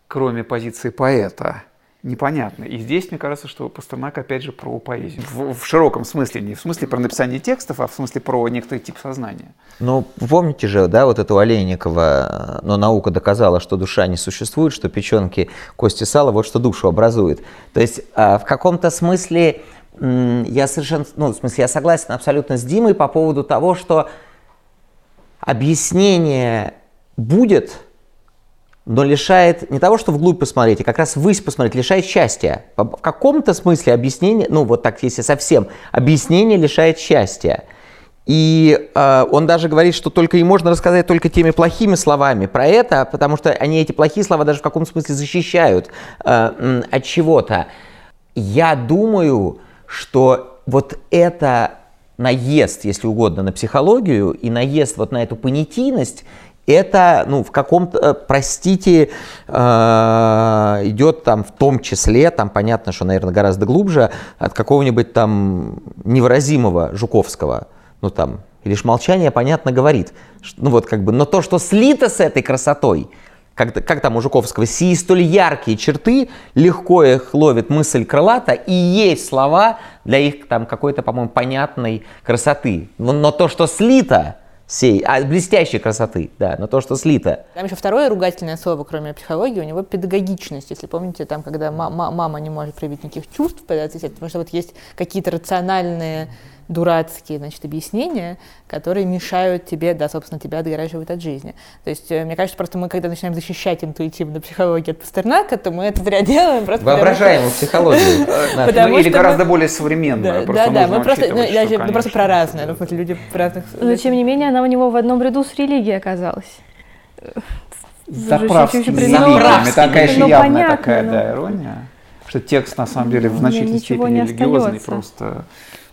кроме позиции поэта, непонятно. И здесь, мне кажется, что Пастернак опять же про поэзию. В, в широком смысле, не в смысле про написание текстов, а в смысле про некоторый тип сознания. Ну, помните же, да, вот это у Олейникова, но наука доказала, что душа не существует, что печенки, кости, сала, вот что душу образует. То есть а, в каком-то смысле я совершенно, ну, в смысле, я согласен абсолютно с Димой по поводу того, что объяснение будет, но лишает не того, что вглубь посмотреть, а как раз ввысь посмотреть, лишает счастья. В каком-то смысле объяснение, ну вот так, если совсем, объяснение лишает счастья. И э, он даже говорит, что только и можно рассказать только теми плохими словами про это, потому что они эти плохие слова даже в каком-то смысле защищают э, от чего-то. Я думаю, что вот это наезд, если угодно, на психологию и наезд вот на эту понятийность, это, ну, в каком-то, э, простите, э, идет там в том числе, там понятно, что, наверное, гораздо глубже, от какого-нибудь там невыразимого Жуковского, ну там, лишь молчание, понятно, говорит. Ну вот как бы, но то, что слито с этой красотой, как, как там у Жуковского, сии столь яркие черты, легко их ловит мысль крылата, и есть слова для их там какой-то, по-моему, понятной красоты. Но, но то, что слито, сей, а блестящей красоты, да, но то, что слито. Там еще второе ругательное слово, кроме психологии, у него педагогичность. Если помните, там, когда мама не может проявить никаких чувств, потому что вот есть какие-то рациональные дурацкие, значит, объяснения, которые мешают тебе, да, собственно, тебя отгораживают от жизни. То есть, э, мне кажется, просто мы, когда начинаем защищать интуитивно психологию от Пастернака, то мы это зря делаем. Просто Воображаемую психологию. Ну, или гораздо более современную. Да, да, мы просто, ну, просто про разное, ну, люди разных... Но, тем не менее, она у него в одном ряду с религией оказалась. Заправскими. Заправскими. Это, конечно, явная такая, да, ирония что текст на самом деле в значительной степени религиозный, просто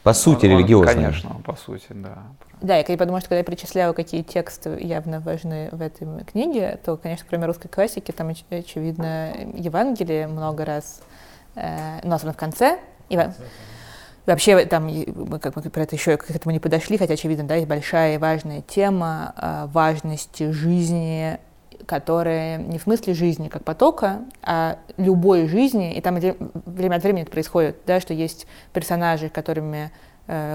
по сути, религиозный. Конечно, по сути, да. Да, я потому что когда я перечисляю, какие тексты явно важны в этой книге, то, конечно, кроме русской классики, там, очевидно, Евангелие много раз, э, но особенно в конце. И, вообще, там, мы как мы про это еще к этому не подошли, хотя, очевидно, да, есть большая и важная тема э, важности жизни которая не в смысле жизни как потока, а любой жизни, и там время от времени это происходит, да, что есть персонажи, которыми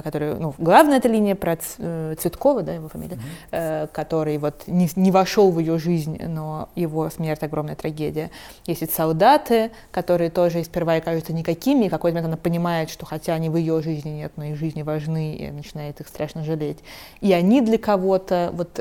который, ну, главная эта линия про э, Цветкова, да, его фамилия, mm-hmm. который вот не, не вошел в ее жизнь, но его смерть огромная трагедия. Есть и солдаты, которые тоже сперва и кажутся никакими, и в какой-то момент она понимает, что хотя они в ее жизни нет, но их жизни важны, и начинает их страшно жалеть. И они для кого-то, вот,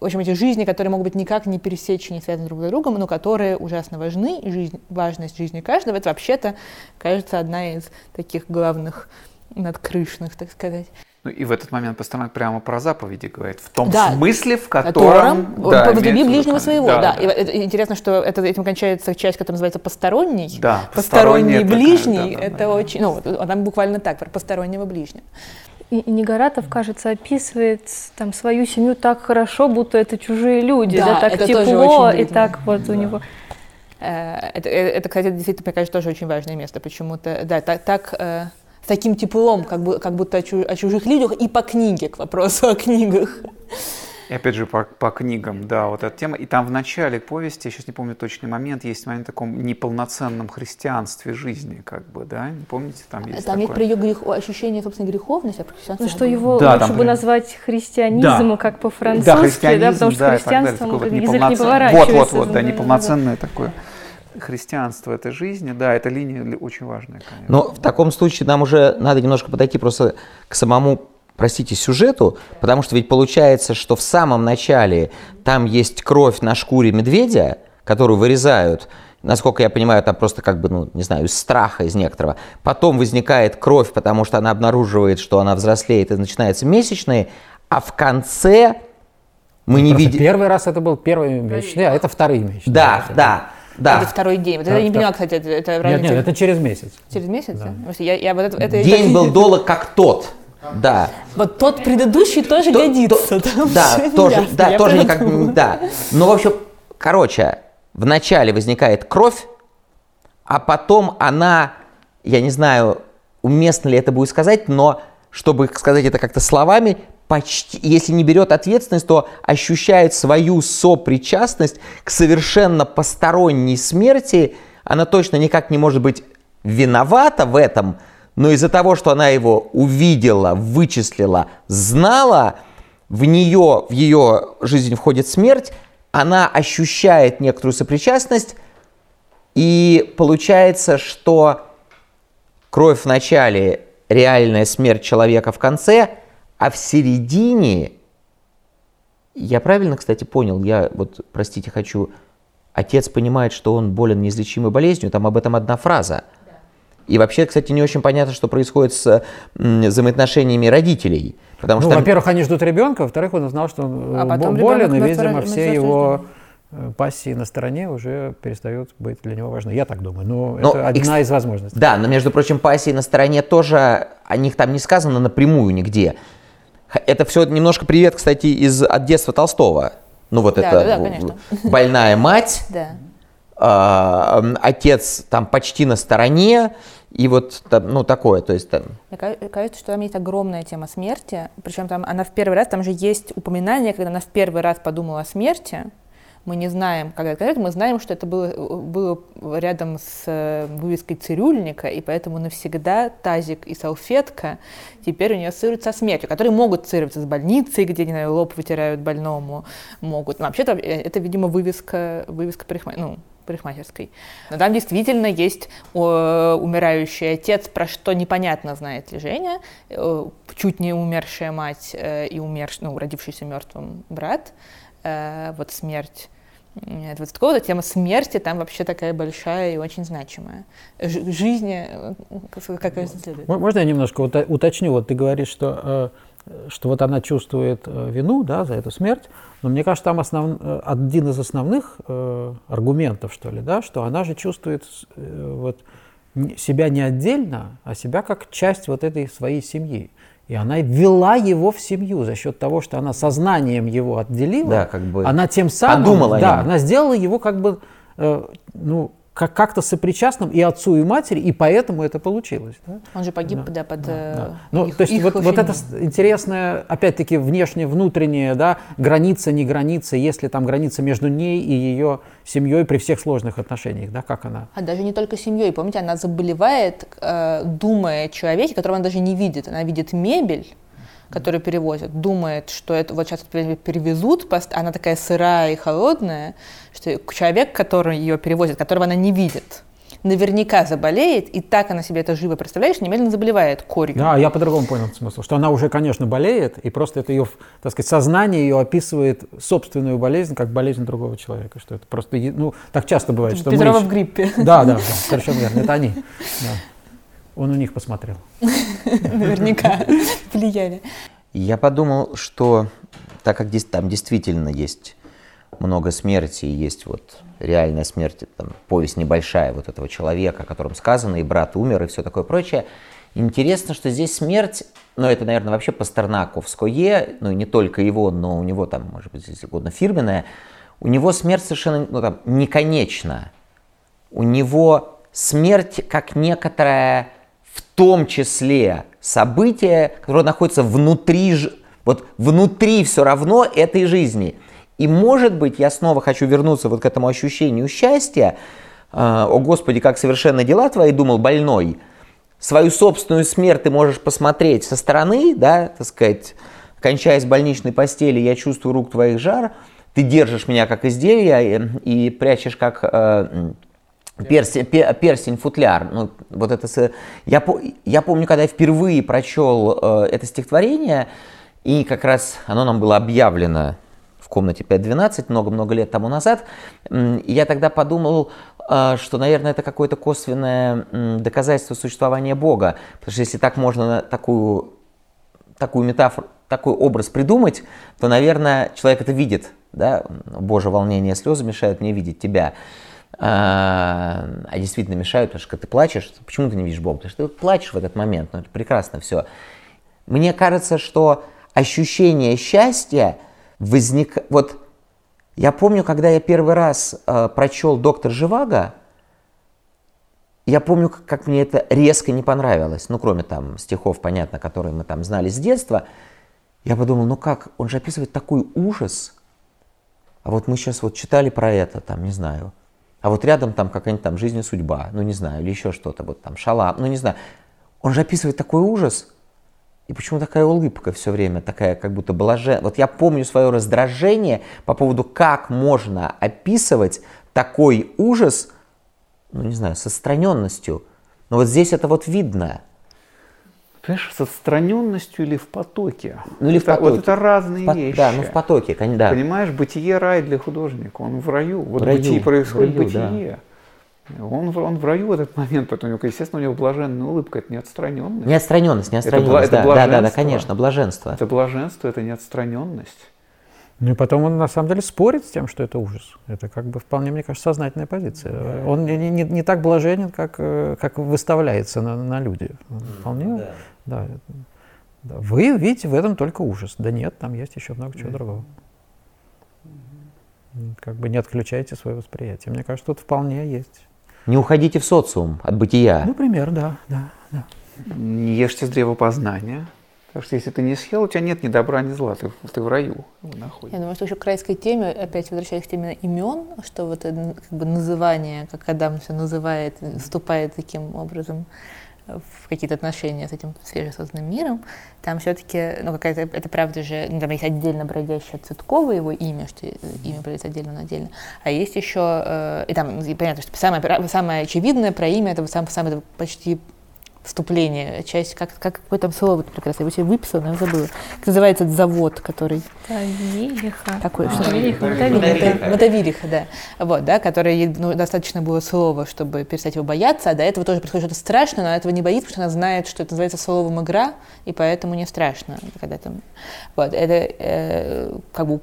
в общем, эти жизни, которые могут быть никак не пересечены, не связаны друг с другом, но которые ужасно важны, и жизнь, важность жизни каждого, это вообще-то, кажется, одна из таких главных надкрышных, так сказать. Ну и в этот момент Пастернак прямо про заповеди говорит, в том да, смысле, в котором... котором да, возлюби ближнего своего, да. да. да. И интересно, что это, этим кончается часть, которая называется посторонний. Да, посторонний ближний, да, да, это да, очень... Ну, там буквально так, про постороннего ближнего. И Негоратов, кажется, описывает там свою семью так хорошо, будто это чужие люди, да, да так это тепло, и так вот да. у него... Э, это, э, это, кстати, действительно, мне кажется, тоже очень важное место. Почему-то, да, так, так э, таким теплом, как, бы, как будто о, чуж, о чужих людях, и по книге, к вопросу о книгах. И опять же по, по книгам, да, вот эта тема. И там в начале повести, я сейчас не помню точный момент, есть момент о таком неполноценном христианстве жизни, как бы, да, не помните, там есть Там такое? есть про ее грех, ощущение, собственно, греховности, а про христианство. Ну, что его да, лучше там, бы назвать христианизмом, да. как по-французски, да, христианизм, да, потому что да, христианством вот язык неполноцен... не поворачивается. Вот, вот, вот, да, неполноценное да. такое христианство этой жизни, да, эта линия очень важная, конечно. Но в таком случае нам уже надо немножко подойти просто к самому, простите, сюжету, потому что ведь получается, что в самом начале там есть кровь на шкуре медведя, которую вырезают, насколько я понимаю, там просто как бы, ну, не знаю, из страха, из некоторого. Потом возникает кровь, потому что она обнаруживает, что она взрослеет и начинается месячные, а в конце мы не видим... Первый раз это был первый месячный, а это вторые месячные. Да, да. Да. Это второй день. Вот да, я не поняла, кстати, это, это Нет, нет, это через месяц. Через месяц? Да. Я, я, вот это, это, день это... был долг как тот. Да. Вот тот предыдущий тоже то, годится. То, да, тоже, ясно, да, тоже никак, да. Ну, в общем, короче, вначале возникает кровь, а потом она, я не знаю, уместно ли это будет сказать, но чтобы сказать это как-то словами, почти, если не берет ответственность, то ощущает свою сопричастность к совершенно посторонней смерти. Она точно никак не может быть виновата в этом, но из-за того, что она его увидела, вычислила, знала, в нее, в ее жизнь входит смерть, она ощущает некоторую сопричастность, и получается, что кровь в начале, реальная смерть человека в конце – а в середине, я правильно, кстати, понял, я вот, простите, хочу, отец понимает, что он болен неизлечимой болезнью, там об этом одна фраза. И вообще, кстати, не очень понятно, что происходит с взаимоотношениями родителей. Потому ну, что... во-первых, они ждут ребенка, во-вторых, он узнал, что он а болен, и, видимо, все его Э, пассии на стороне уже перестают быть для него важны. Я так думаю. Но, но это одна из возможностей. Да, но между прочим, пассии на стороне тоже, о них там не сказано напрямую нигде. Это все немножко привет, кстати, из от детства Толстого. Ну вот да, это да, да, больная мать, да. а, отец там почти на стороне, и вот ну такое, то есть там. Мне кажется, что там есть огромная тема смерти, причем там она в первый раз, там же есть упоминание, когда она в первый раз подумала о смерти, мы не знаем, когда это мы знаем, что это было, было рядом с э, вывеской цирюльника, и поэтому навсегда тазик и салфетка теперь у нее ассоциируются со смертью, которые могут ассоциироваться с больницей, где, не знаю, лоб вытирают больному, могут. Но вообще-то э, это, видимо, вывеска, вывеска парикма... ну, парикмахерской. Но там действительно есть о, умирающий отец, про что непонятно знает ли Женя, э, чуть не умершая мать и умерший, ну, родившийся мертвым брат э, вот смерть вот такого тема смерти там вообще такая большая и очень значимая. Ж жизни, э, как следует. Можно я немножко уточню? Вот ты говоришь, что, э, что вот она чувствует э, вину да, за эту смерть, но мне кажется, там основ, один из основных э, аргументов, что ли, да, что она же чувствует э, вот, себя не отдельно, а себя как часть вот этой своей семьи. И она ввела его в семью за счет того, что она сознанием его отделила. Да, как бы она тем самым, подумала да, она сделала его как бы, э, ну, как- как-то сопричастным и отцу, и матери, и поэтому это получилось. Да? Он же погиб, Да, да, под Да, э, да. Ну, их- то есть их вот, вот это интересная, опять-таки, внешне, внутренняя, да, граница, не граница, есть ли там граница между ней и ее семьей при всех сложных отношениях, да, как она. А даже не только семьей. Помните, она заболевает, э, думая о человеке, которого она даже не видит. Она видит мебель, которую перевозят, думает, что это вот сейчас перевезут, она такая сырая и холодная, что человек, который ее перевозит, которого она не видит, наверняка заболеет, и так она себе это живо представляет, что немедленно заболевает корью. Да, я по-другому понял смысл, что она уже, конечно, болеет, и просто это ее, так сказать, сознание ее описывает собственную болезнь как болезнь другого человека, что это просто, ну, так часто бывает, что мы Петрова ищем- в гриппе, Да, да, да, совершенно верно, это они. да. Он у них посмотрел. наверняка влияли. Я подумал, что так как здесь, там действительно есть много смерти, и есть вот реальная смерть, там, повесть небольшая вот этого человека, о котором сказано, и брат умер, и все такое прочее. Интересно, что здесь смерть, ну это, наверное, вообще Пастернаковское, ну и не только его, но у него там, может быть, если угодно, фирменная, у него смерть совершенно ну, там, не конечна. У него смерть как некоторое, в том числе, событие, которое находится внутри, вот внутри все равно этой жизни. И может быть, я снова хочу вернуться вот к этому ощущению счастья. А, О Господи, как совершенно дела твои, думал больной. Свою собственную смерть ты можешь посмотреть со стороны, да, так сказать, кончаясь больничной постели, я чувствую рук твоих жар, ты держишь меня как изделие и, и прячешь как э, перстень, пе- перстень футляр. Ну, вот это, я, я помню, когда я впервые прочел э, это стихотворение, и как раз оно нам было объявлено в комнате 5.12 много-много лет тому назад, и я тогда подумал, э, что, наверное, это какое-то косвенное м, доказательство существования Бога. Потому что если так можно такую такую метафору, такой образ придумать, то, наверное, человек это видит, да, Боже, волнение, слезы мешают мне видеть тебя, а, а действительно мешают, потому что ты плачешь, почему ты не видишь Бога? Потому что ты плачешь в этот момент, ну это прекрасно все. Мне кажется, что ощущение счастья возник, вот я помню, когда я первый раз э, прочел «Доктор Живаго», я помню, как, как мне это резко не понравилось. Ну, кроме там стихов, понятно, которые мы там знали с детства. Я подумал, ну как, он же описывает такой ужас. А вот мы сейчас вот читали про это, там, не знаю. А вот рядом там какая-нибудь там жизнь и судьба, ну не знаю, или еще что-то, вот там шалам, ну не знаю. Он же описывает такой ужас. И почему такая улыбка все время, такая как будто блаженная. Вот я помню свое раздражение по поводу, как можно описывать такой ужас, ну не знаю, с отстраненностью. Но вот здесь это вот видно. Понимаешь, с отстраненностью или в потоке? Ну или в Это- потоке. Вот это разные В пот- вещи. Да, ну в потоке, да. Понимаешь, бытие рай для художника, он в раю. Вот В раю, бытие происходит в раю, бытие. Он, в- он в раю в этот момент, поэтому, естественно, у него блаженная улыбка, это не отстраненность. Не отстраненность, не Это отстраненность. это да, да, да, да, блаженство. конечно, блаженство. Это блаженство, это не отстраненность. Ну и потом он на самом деле спорит с тем, что это ужас. Это как бы вполне, мне кажется, сознательная позиция. Он не, не- не так блаженен, как, э, как выставляется на, на люди. Он Вполне, да. да. Вы видите в этом только ужас. Да нет, там есть еще много чего другого. М, Как бы не отключайте свое восприятие. Мне кажется, тут вполне есть. Не уходите в социум от бытия. Например, да, да, да. Не ешьте с древа познания. Потому что если ты не съел, у тебя нет ни добра, ни зла, ты, ты в раю находишься. Я думаю, что еще к райской теме, опять возвращаясь к теме имен, что вот это как бы называние, как Адам все называет, вступает таким образом в какие-то отношения с этим свежесозданным миром, там все-таки, ну, какая-то, это правда же, ну, там есть отдельно бродящее Цветково, его имя, что э, имя бродит отдельно, но отдельно, а есть еще, э, и там и понятно, что самое, самое очевидное про имя, это сам, самое почти вступление, часть, как, как какое там слово прекрасное, я его себе выписала, но я забыла. Как называется этот завод, который... Мотовилиха. Такой, А, что. Мотовилиха, да. Вот, да, который, ну, достаточно было слова, чтобы перестать его бояться, а до этого тоже происходит что-то страшное, но она этого не боится, потому что она знает, что это называется словом игра, и поэтому не страшно, когда там... Вот, это э, как бы,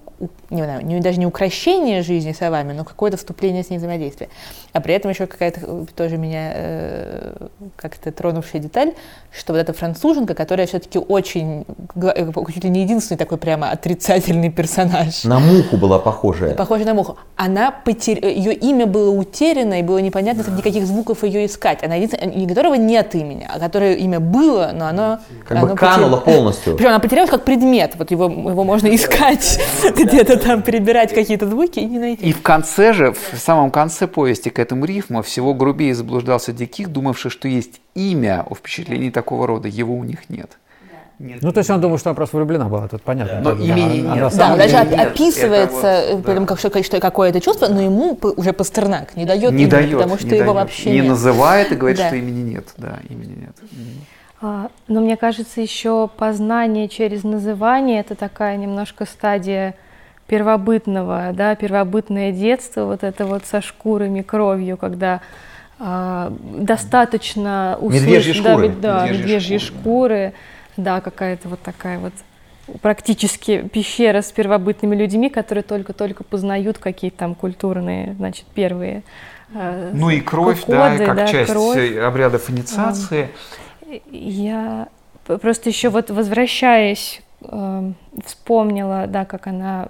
не знаю, не, даже не укращение жизни словами, но какое-то вступление с ней взаимодействия. А при этом еще какая-то э, тоже меня э, как-то тронувшая деталь, что вот эта француженка, которая все-таки очень, э, чуть ли не единственный такой прямо отрицательный персонаж. На муху была похожая. Похожа на муху. Она потер... ее имя было утеряно, и было непонятно среди каких звуков ее искать. Она единственная, не которого нет имени, а которое имя было, но оно... Как оно бы канула потер- полностью. Причем она потерялась как предмет. Вот его, его можно искать, где-то там перебирать какие-то звуки и не найти. И в конце же, в самом конце повести к этому рифму, всего грубее заблуждался Диких, думавший, что есть имя у впечатлений такого рода, его у них нет. Нет. Ну, то есть он думал, что она просто влюблена была, тут понятно. Но Да, имени она- нет. она Да, даже нет, оп- это описывается, вот, при этом, как, что, что какое-то чувство, но ему уже Пастернак не дает не имени, дает, потому что не его дает. вообще не нет. называет и говорит, Да. что имени нет. Да, имени нет. А, Но мне кажется, еще познание через называние это такая немножко стадия первобытного, да, первобытное детство, вот это вот со шкурами, кровью, когда а, достаточно Медвежьи услышать- да, шкуры. да, Медвежьи медвежьи шкуры, шкуры, да, какая-то вот такая вот практически пещера с первобытными людьми, которые только-только познают какие-то там культурные, значит, первые э, Ну и кровь, да, коды, как да, часть кровь. э, обрядов инициации. Я просто еще вот возвращаясь, эм, вспомнила, да, как она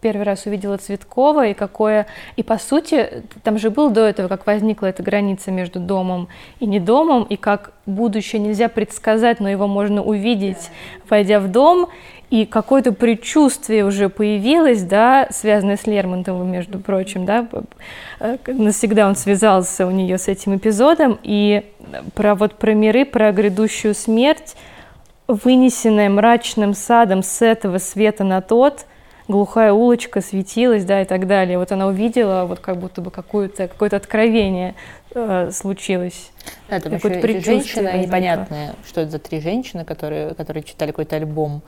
первый раз увидела Цветкова и какое... И по сути, там же был до этого, как возникла эта граница между домом и не домом, и как будущее нельзя предсказать, но его можно увидеть, войдя в дом, и какое-то предчувствие уже появилось, да, связанное с Лермонтовым, между прочим, да, э, навсегда он связался у нее с этим эпизодом, и про вот про миры, про грядущую смерть, вынесенная мрачным садом с этого света на тот, глухая улочка светилась, да, и так далее. Вот она увидела, вот как будто бы какое-то какое откровение э, случилось. Да, там Какое-то еще возникло. непонятные, что это за три женщины, которые, которые читали какой-то альбом,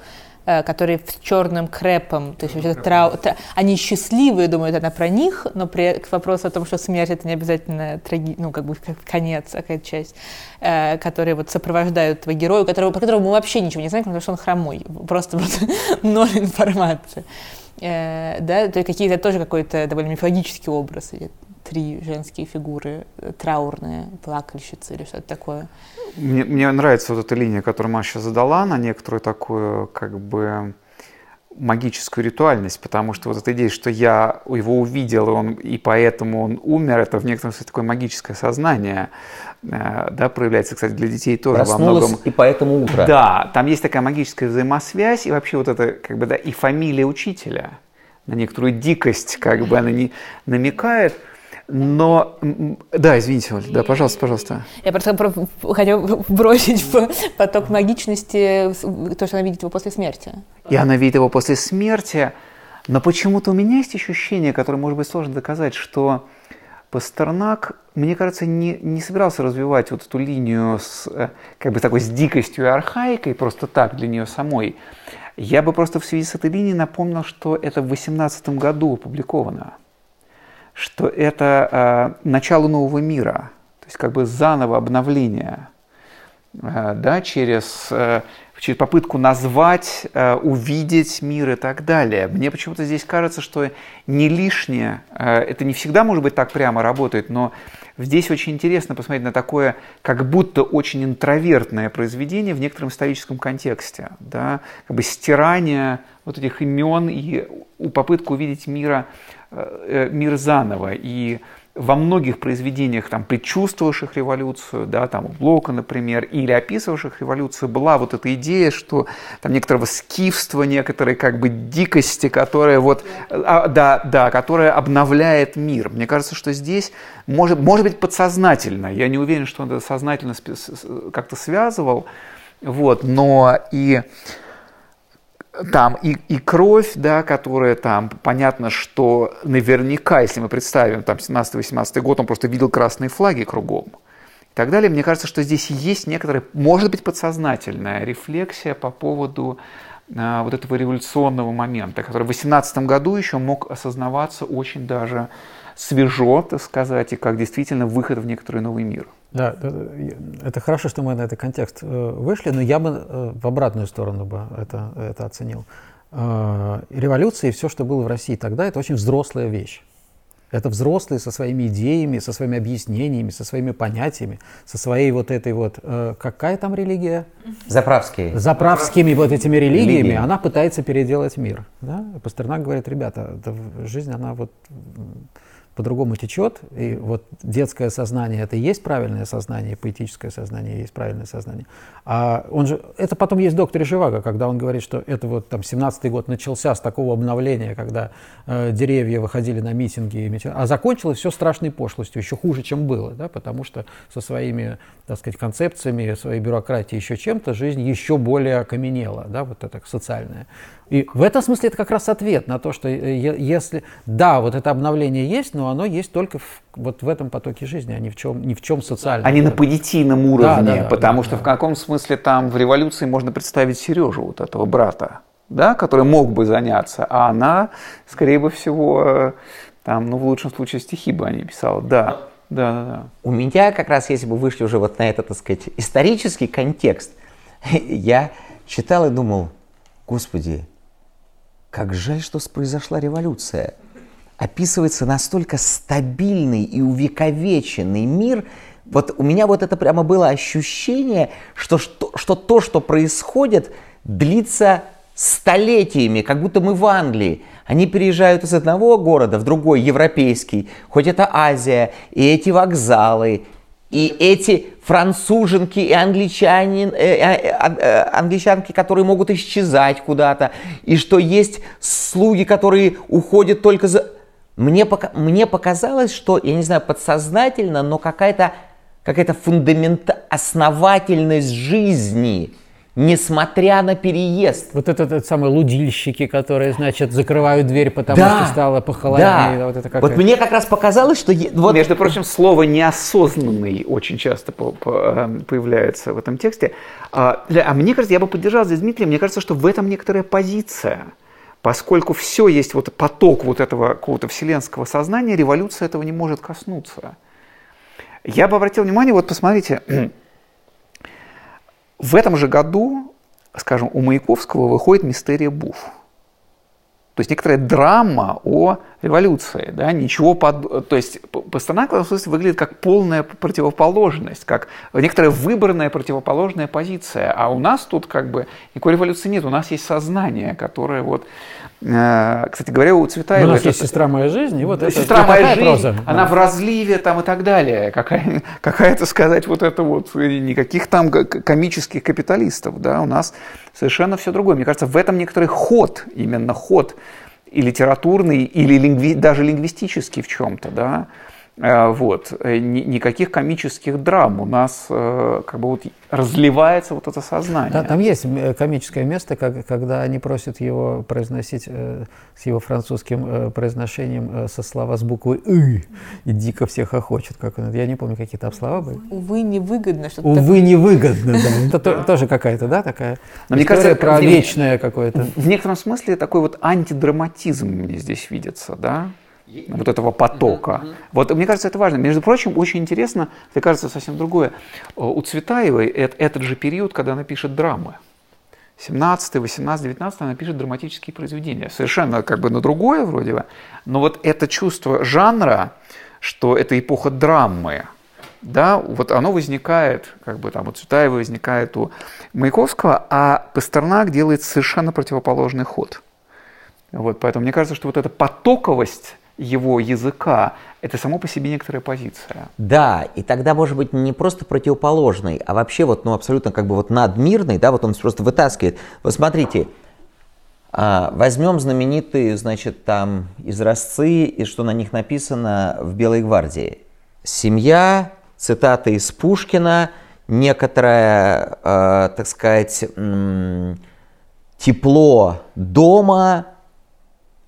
которые с черным крэпом, то есть вообще трау- тра- они счастливые, думают она про них, но при, к вопросу о том, что смерть это не обязательно траги, ну как бы конец, а какая-то часть, э, которые вот сопровождают этого героя, которого, про которого мы вообще ничего не знаем, потому что он хромой, просто вот ноль информации. Э, да, то есть какие-то тоже какой-то довольно мифологический образ, эти три женские фигуры, э, траурные, плакальщицы или что-то такое. Мне, мне нравится вот эта линия, которую Маша задала на некоторую такую, как бы, магическую ритуальность, потому что вот эта идея, что я его увидел, и, он, и поэтому он умер, это в некотором смысле такое магическое сознание, э, да, проявляется, кстати, для детей тоже во многом. и поэтому утро. Да, там есть такая магическая взаимосвязь, и вообще вот это, как бы, да, и фамилия учителя на некоторую дикость, как бы она не намекает. Но, да, извините, Оль, да, пожалуйста, пожалуйста. Я просто про- хотела бросить в поток магичности то, что она видит его после смерти. И она видит его после смерти. Но почему-то у меня есть ощущение, которое, может быть, сложно доказать, что Пастернак, мне кажется, не, не собирался развивать вот эту линию с, э, как бы такой с дикостью и архаикой просто так для нее самой. Я бы просто в связи с этой линией напомнил, что это в 18 году опубликовано, что это э, начало нового мира, то есть как бы заново обновление э, да, через, э, через попытку назвать, э, увидеть мир и так далее. Мне почему-то здесь кажется, что не лишнее, э, это не всегда, может быть, так прямо работает, но здесь очень интересно посмотреть на такое, как будто очень интровертное произведение в некотором историческом контексте, да, как бы стирание вот этих имен и попытку увидеть мира, мир заново. И во многих произведениях, там, предчувствовавших революцию, да, там, у Блока, например, или описывавших революцию, была вот эта идея, что там некоторого скифства, некоторой как бы дикости, которая вот, а, да, да, которая обновляет мир. Мне кажется, что здесь, может, может быть, подсознательно, я не уверен, что он это сознательно как-то связывал, вот, но и там и, и кровь, да, которая там, понятно, что наверняка, если мы представим, там, 17-18 год, он просто видел красные флаги кругом. так далее. Мне кажется, что здесь есть некоторая, может быть, подсознательная рефлексия по поводу а, вот этого революционного момента, который в 18 году еще мог осознаваться очень даже свежо, так сказать, и как действительно выход в некоторый новый мир. Да, это хорошо, что мы на этот контекст э, вышли, но я бы э, в обратную сторону бы это, это оценил. Э, революция и все, что было в России тогда, это очень взрослая вещь. Это взрослые со своими идеями, со своими объяснениями, со своими понятиями, со своей вот этой вот... Э, какая там религия? Заправские. Заправскими вот этими религиями Религии. она пытается переделать мир. Да? Пастернак говорит, ребята, жизнь, она вот по-другому течет, и вот детское сознание это и есть правильное сознание, поэтическое сознание есть правильное сознание. А он же, это потом есть доктор Живаго, когда он говорит, что это вот там 17-й год начался с такого обновления, когда э, деревья выходили на митинги, а закончилось все страшной пошлостью, еще хуже, чем было, да, потому что со своими, так сказать, концепциями, своей бюрократией, еще чем-то жизнь еще более окаменела, да, вот это социальная. И в этом смысле это как раз ответ на то, что э, если, да, вот это обновление есть, но оно есть только в, вот в этом потоке жизни, а ни в чем, ни в чем социальном. А не на понятийном уровне, да, да, потому да, что да. в каком смысле там в революции можно представить Сережу, вот этого брата, да, который мог бы заняться, а она, скорее бы всего, э, там, ну, в лучшем случае, стихи бы они писала, да. Да, да, да. У меня как раз, если бы вышли уже вот на этот, так сказать, исторический контекст, я читал и думал, господи, как жаль, что произошла революция. Описывается настолько стабильный и увековеченный мир. Вот у меня вот это прямо было ощущение, что, что, что то, что происходит, длится столетиями, как будто мы в Англии. Они переезжают из одного города в другой, европейский, хоть это Азия, и эти вокзалы, и эти француженки и англичане, э, э, э, англичанки, которые могут исчезать куда-то, и что есть слуги, которые уходят только за... Мне, пока, мне показалось, что, я не знаю, подсознательно, но какая-то какая-то фундамент, основательность жизни – несмотря на переезд. Вот это, это самые лудильщики, которые, значит, закрывают дверь, потому да, что стало похолоднее. Да. Вот, это вот мне как раз показалось, что... Вот... Между прочим, слово «неосознанный» очень часто по по эм, появляется в этом тексте. А, а мне кажется, я бы поддержал здесь Дмитрия, мне кажется, что в этом некоторая позиция. Поскольку все есть вот поток вот этого какого-то вселенского сознания, революция этого не может коснуться. Я бы обратил внимание, вот посмотрите, в этом же году, скажем, у Маяковского выходит «Мистерия Буф». То есть некоторая драма о революции, да, ничего под... То есть Пастернак в смысле выглядит как полная противоположность, как некоторая выбранная противоположная позиция. А у нас тут как бы никакой революции нет, у нас есть сознание, которое вот Э, кстати говоря, у Цветаева... У нас есть «Сестра моя жизнь», и вот это «Сестра моя жизнь», проза? она в разливе там и так далее. Какая, какая-то, сказать, вот это вот, никаких там комических капиталистов, да, у нас совершенно все другое. Мне кажется, в этом некоторый ход, именно ход и литературный, или лингви, даже лингвистический в чем-то, да, вот. Э, никаких комических драм. У нас э, как бы вот разливается вот это сознание. Да, там есть комическое место, как, когда они просят его произносить с его французским произношением со слова с буквой «ы» и дико всех охочет. Как он, я не помню, какие там слова были. Увы, невыгодно. Что Увы, такое... невыгодно, да. Это тоже какая-то, да, такая Но мне кажется, про вечное какое-то. В некотором смысле такой вот антидраматизм мне здесь видится, да? Вот этого потока. Mm-hmm. Вот мне кажется, это важно. Между прочим, очень интересно, мне кажется, совсем другое. У Цветаевой этот же период, когда она пишет драмы. 17, 18, 19 она пишет драматические произведения. Совершенно как бы на другое вроде бы. Но вот это чувство жанра, что это эпоха драмы, да, вот оно возникает, как бы там у Цветаева возникает у Маяковского, а Пастернак делает совершенно противоположный ход. Вот, поэтому мне кажется, что вот эта потоковость его языка, это само по себе некоторая позиция. Да, и тогда может быть не просто противоположный, а вообще вот, ну, абсолютно как бы вот надмирный, да, вот он просто вытаскивает. Вот смотрите, а, возьмем знаменитые, значит, там изразцы, и что на них написано в «Белой гвардии». Семья, цитата из Пушкина, некоторое, э, так сказать, тепло дома,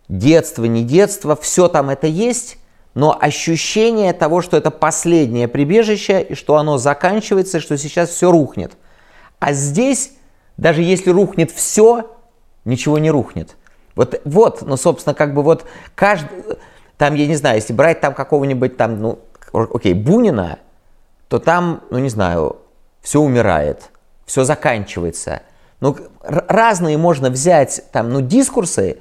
детство, не детство, все там это есть, но ощущение того, что это последнее прибежище, и что оно заканчивается, что сейчас все рухнет. А здесь, даже если рухнет все, ничего не рухнет. Вот, вот, ну, собственно, как бы вот каждый, там, я не знаю, если брать там какого-нибудь там, ну, окей, Бунина, то там, ну, не знаю, все умирает, все заканчивается. Ну, разные можно взять там, ну, дискурсы,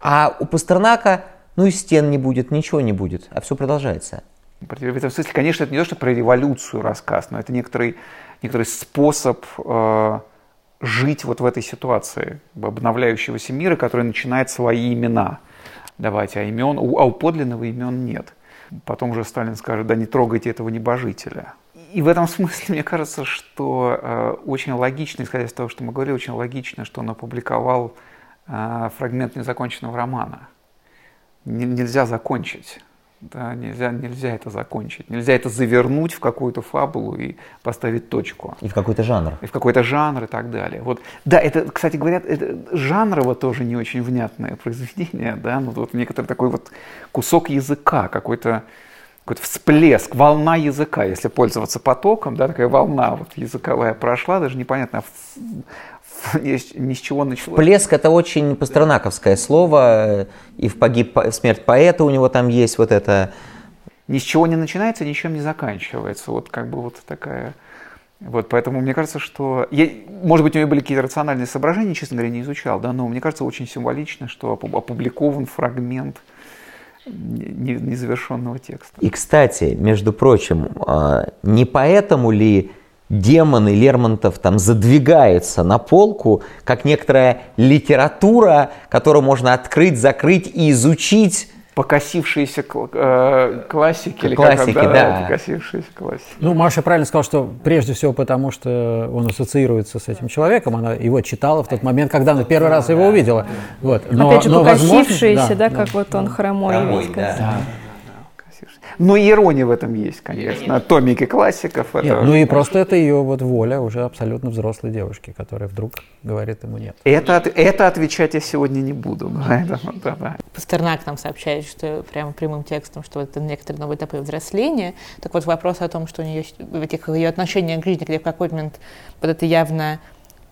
а у Пастернака, ну, и стен не будет, ничего не будет, а все продолжается. В этом смысле, конечно, это не то, что про революцию рассказ, но это некоторый, некоторый способ э, жить вот в этой ситуации обновляющегося мира, который начинает свои имена давать, а имен, а у подлинного имен нет. Потом уже Сталин скажет, да не трогайте этого небожителя. И в этом смысле мне кажется, что э, очень логично, исходя из того, что мы говорили, очень логично, что он опубликовал фрагмент незаконченного романа. Нельзя закончить. Да, нельзя, нельзя это закончить. Нельзя это завернуть в какую-то фабулу и поставить точку. И в какой-то жанр. И в какой-то жанр и так далее. Вот. Да, это, кстати говоря, это жанрово тоже не очень внятное произведение. Да? Ну, вот некоторый такой вот кусок языка, какой-то какой-то всплеск, волна языка, если пользоваться потоком, да, такая волна вот языковая прошла, даже непонятно, ни с чего началось. Плеск это очень пастернаковское слово, и в погиб смерть поэта у него там есть вот это. Ни с чего не начинается, ничем не заканчивается. Вот как бы вот такая... Вот, поэтому мне кажется, что... Я, может быть, у него были какие-то рациональные соображения, честно говоря, не изучал, да, но мне кажется, очень символично, что опубликован фрагмент незавершенного текста. И, кстати, между прочим, а, не поэтому ли демоны Лермонтов там задвигается на полку, как некоторая литература, которую можно открыть, закрыть и изучить. Покосившиеся э, классики. Или классики, как, да, да. Покосившиеся классики. Ну, Маша правильно сказала, что прежде всего потому, что он ассоциируется с этим человеком. Она его читала в тот момент, когда она первый раз его увидела. Вот. Но, Опять же, но, покосившиеся, да, да, как вот он хромой, хромой весь. Да. Но и ирония в этом есть, конечно. Томики классиков. Это нет, ну и просто это ее вот воля уже абсолютно взрослой девушки, которая вдруг говорит ему нет. Это, это отвечать я сегодня не буду. Да, да. Пастернак нам сообщает, что прямо прямым текстом, что это некоторые новые этапы взросления. Так вот вопрос о том, что у нее в этих ее отношениях к жизни, где в какой-то момент вот это явно,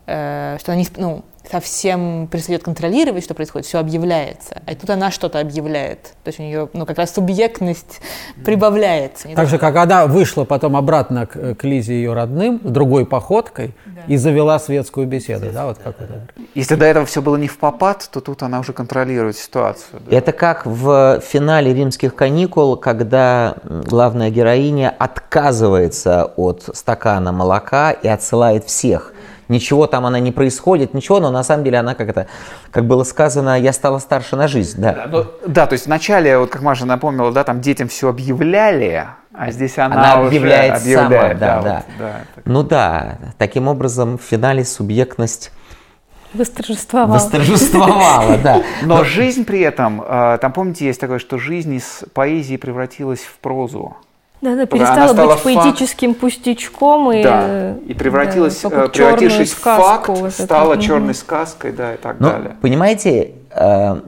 что она не, ну, совсем перестает контролировать, что происходит, все объявляется. А тут она что-то объявляет. То есть у нее ну, как раз субъектность прибавляется. Так же, как она вышла потом обратно к, к Лизе ее родным, с другой походкой, да. и завела светскую беседу. Да, вот как это. Если до этого все было не в попад, то тут она уже контролирует ситуацию. Да. Это как в финале «Римских каникул», когда главная героиня отказывается от стакана молока и отсылает всех ничего там она не происходит, ничего, но на самом деле она как это, как было сказано, я стала старше на жизнь, да. Да, но, да то есть вначале, вот как Маша напомнила, да, там детям все объявляли, а здесь она, она объявляет, уже объявляет сама, да, да. Вот, да. Ну да, таким образом в финале субъектность Восторжествовала. Восторжествовала, да. Но жизнь при этом, э, там помните, есть такое, что жизнь из поэзии превратилась в прозу. Да, да, перестала быть поэтическим факт. пустячком и, да, и превратилась, да, э, превратившись в факт, вот стала это. черной сказкой, да, и так Но, далее. Понимаете, э,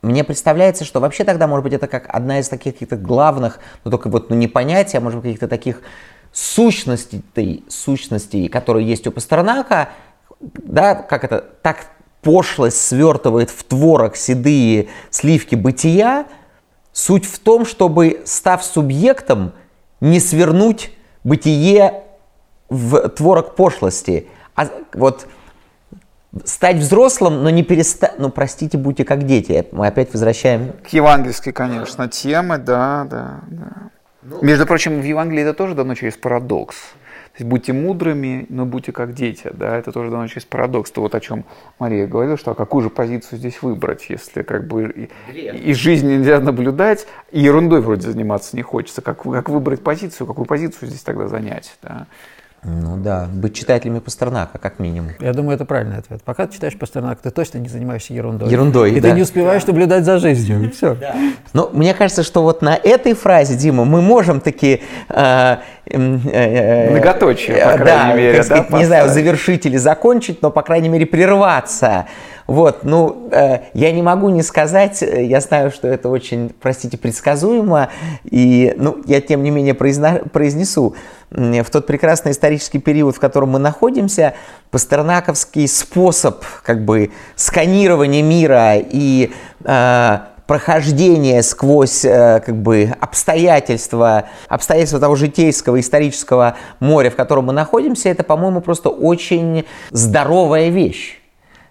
мне представляется, что вообще тогда, может быть, это как одна из таких каких-то главных, ну только вот ну, не понятия, а может быть, каких-то таких сущностей, сущностей, которые есть у Пастернака, да, как это, так пошлость свертывает в творог седые сливки бытия, суть в том, чтобы, став субъектом, не свернуть бытие в творог пошлости. А вот стать взрослым, но не перестать, ну простите, будьте как дети. Мы опять возвращаем. К евангельской, конечно, темы, да, да, да. Ну, Между прочим, в Евангелии это тоже дано через парадокс. Будьте мудрыми, но будьте как дети. Да? Это тоже дано через парадокс. То вот о чем Мария говорила, что а какую же позицию здесь выбрать, если как бы и, и жизнь нельзя наблюдать, и ерундой вроде заниматься не хочется. Как, как выбрать позицию, какую позицию здесь тогда занять? Да? Ну да, быть читателями Пастернака, как минимум. Я думаю, это правильный ответ. Пока ты читаешь Пастернака, ты точно не занимаешься ерундой. Ерундой, И да. ты не успеваешь да. наблюдать за жизнью. Все. Да. Но мне кажется, что вот на этой фразе, Дима, мы можем таки... Э, э, э, Многоточие, по крайней да, мере. Сказать, да, не знаю, завершить или закончить, но, по крайней мере, прерваться Вот, ну, э, я не могу не сказать, э, я знаю, что это очень, простите, предсказуемо, и, ну, я тем не менее произна, произнесу. В тот прекрасный исторический период, в котором мы находимся, пастернаковский способ, как бы, сканирования мира и э, прохождение сквозь э, как бы обстоятельства, обстоятельства того житейского, исторического моря, в котором мы находимся, это, по-моему, просто очень здоровая вещь.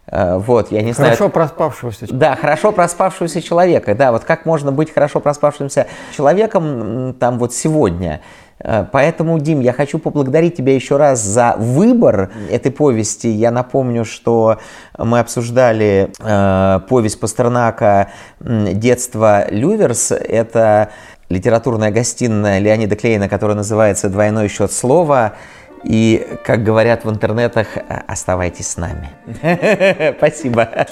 Э, вот, я не хорошо знаю. проспавшегося человека. Да, хорошо проспавшегося человека. Да, вот как можно быть хорошо проспавшимся человеком там вот сегодня. Э, поэтому, Дим, я хочу поблагодарить тебя еще раз за выбор этой повести. Я напомню, что мы обсуждали э, повесть Пастернака «Детство Люверс». Это литературная гостиная Леонида Клейна, которая называется «Двойной счет слова». И, как говорят в интернетах, оставайтесь с нами. Спасибо.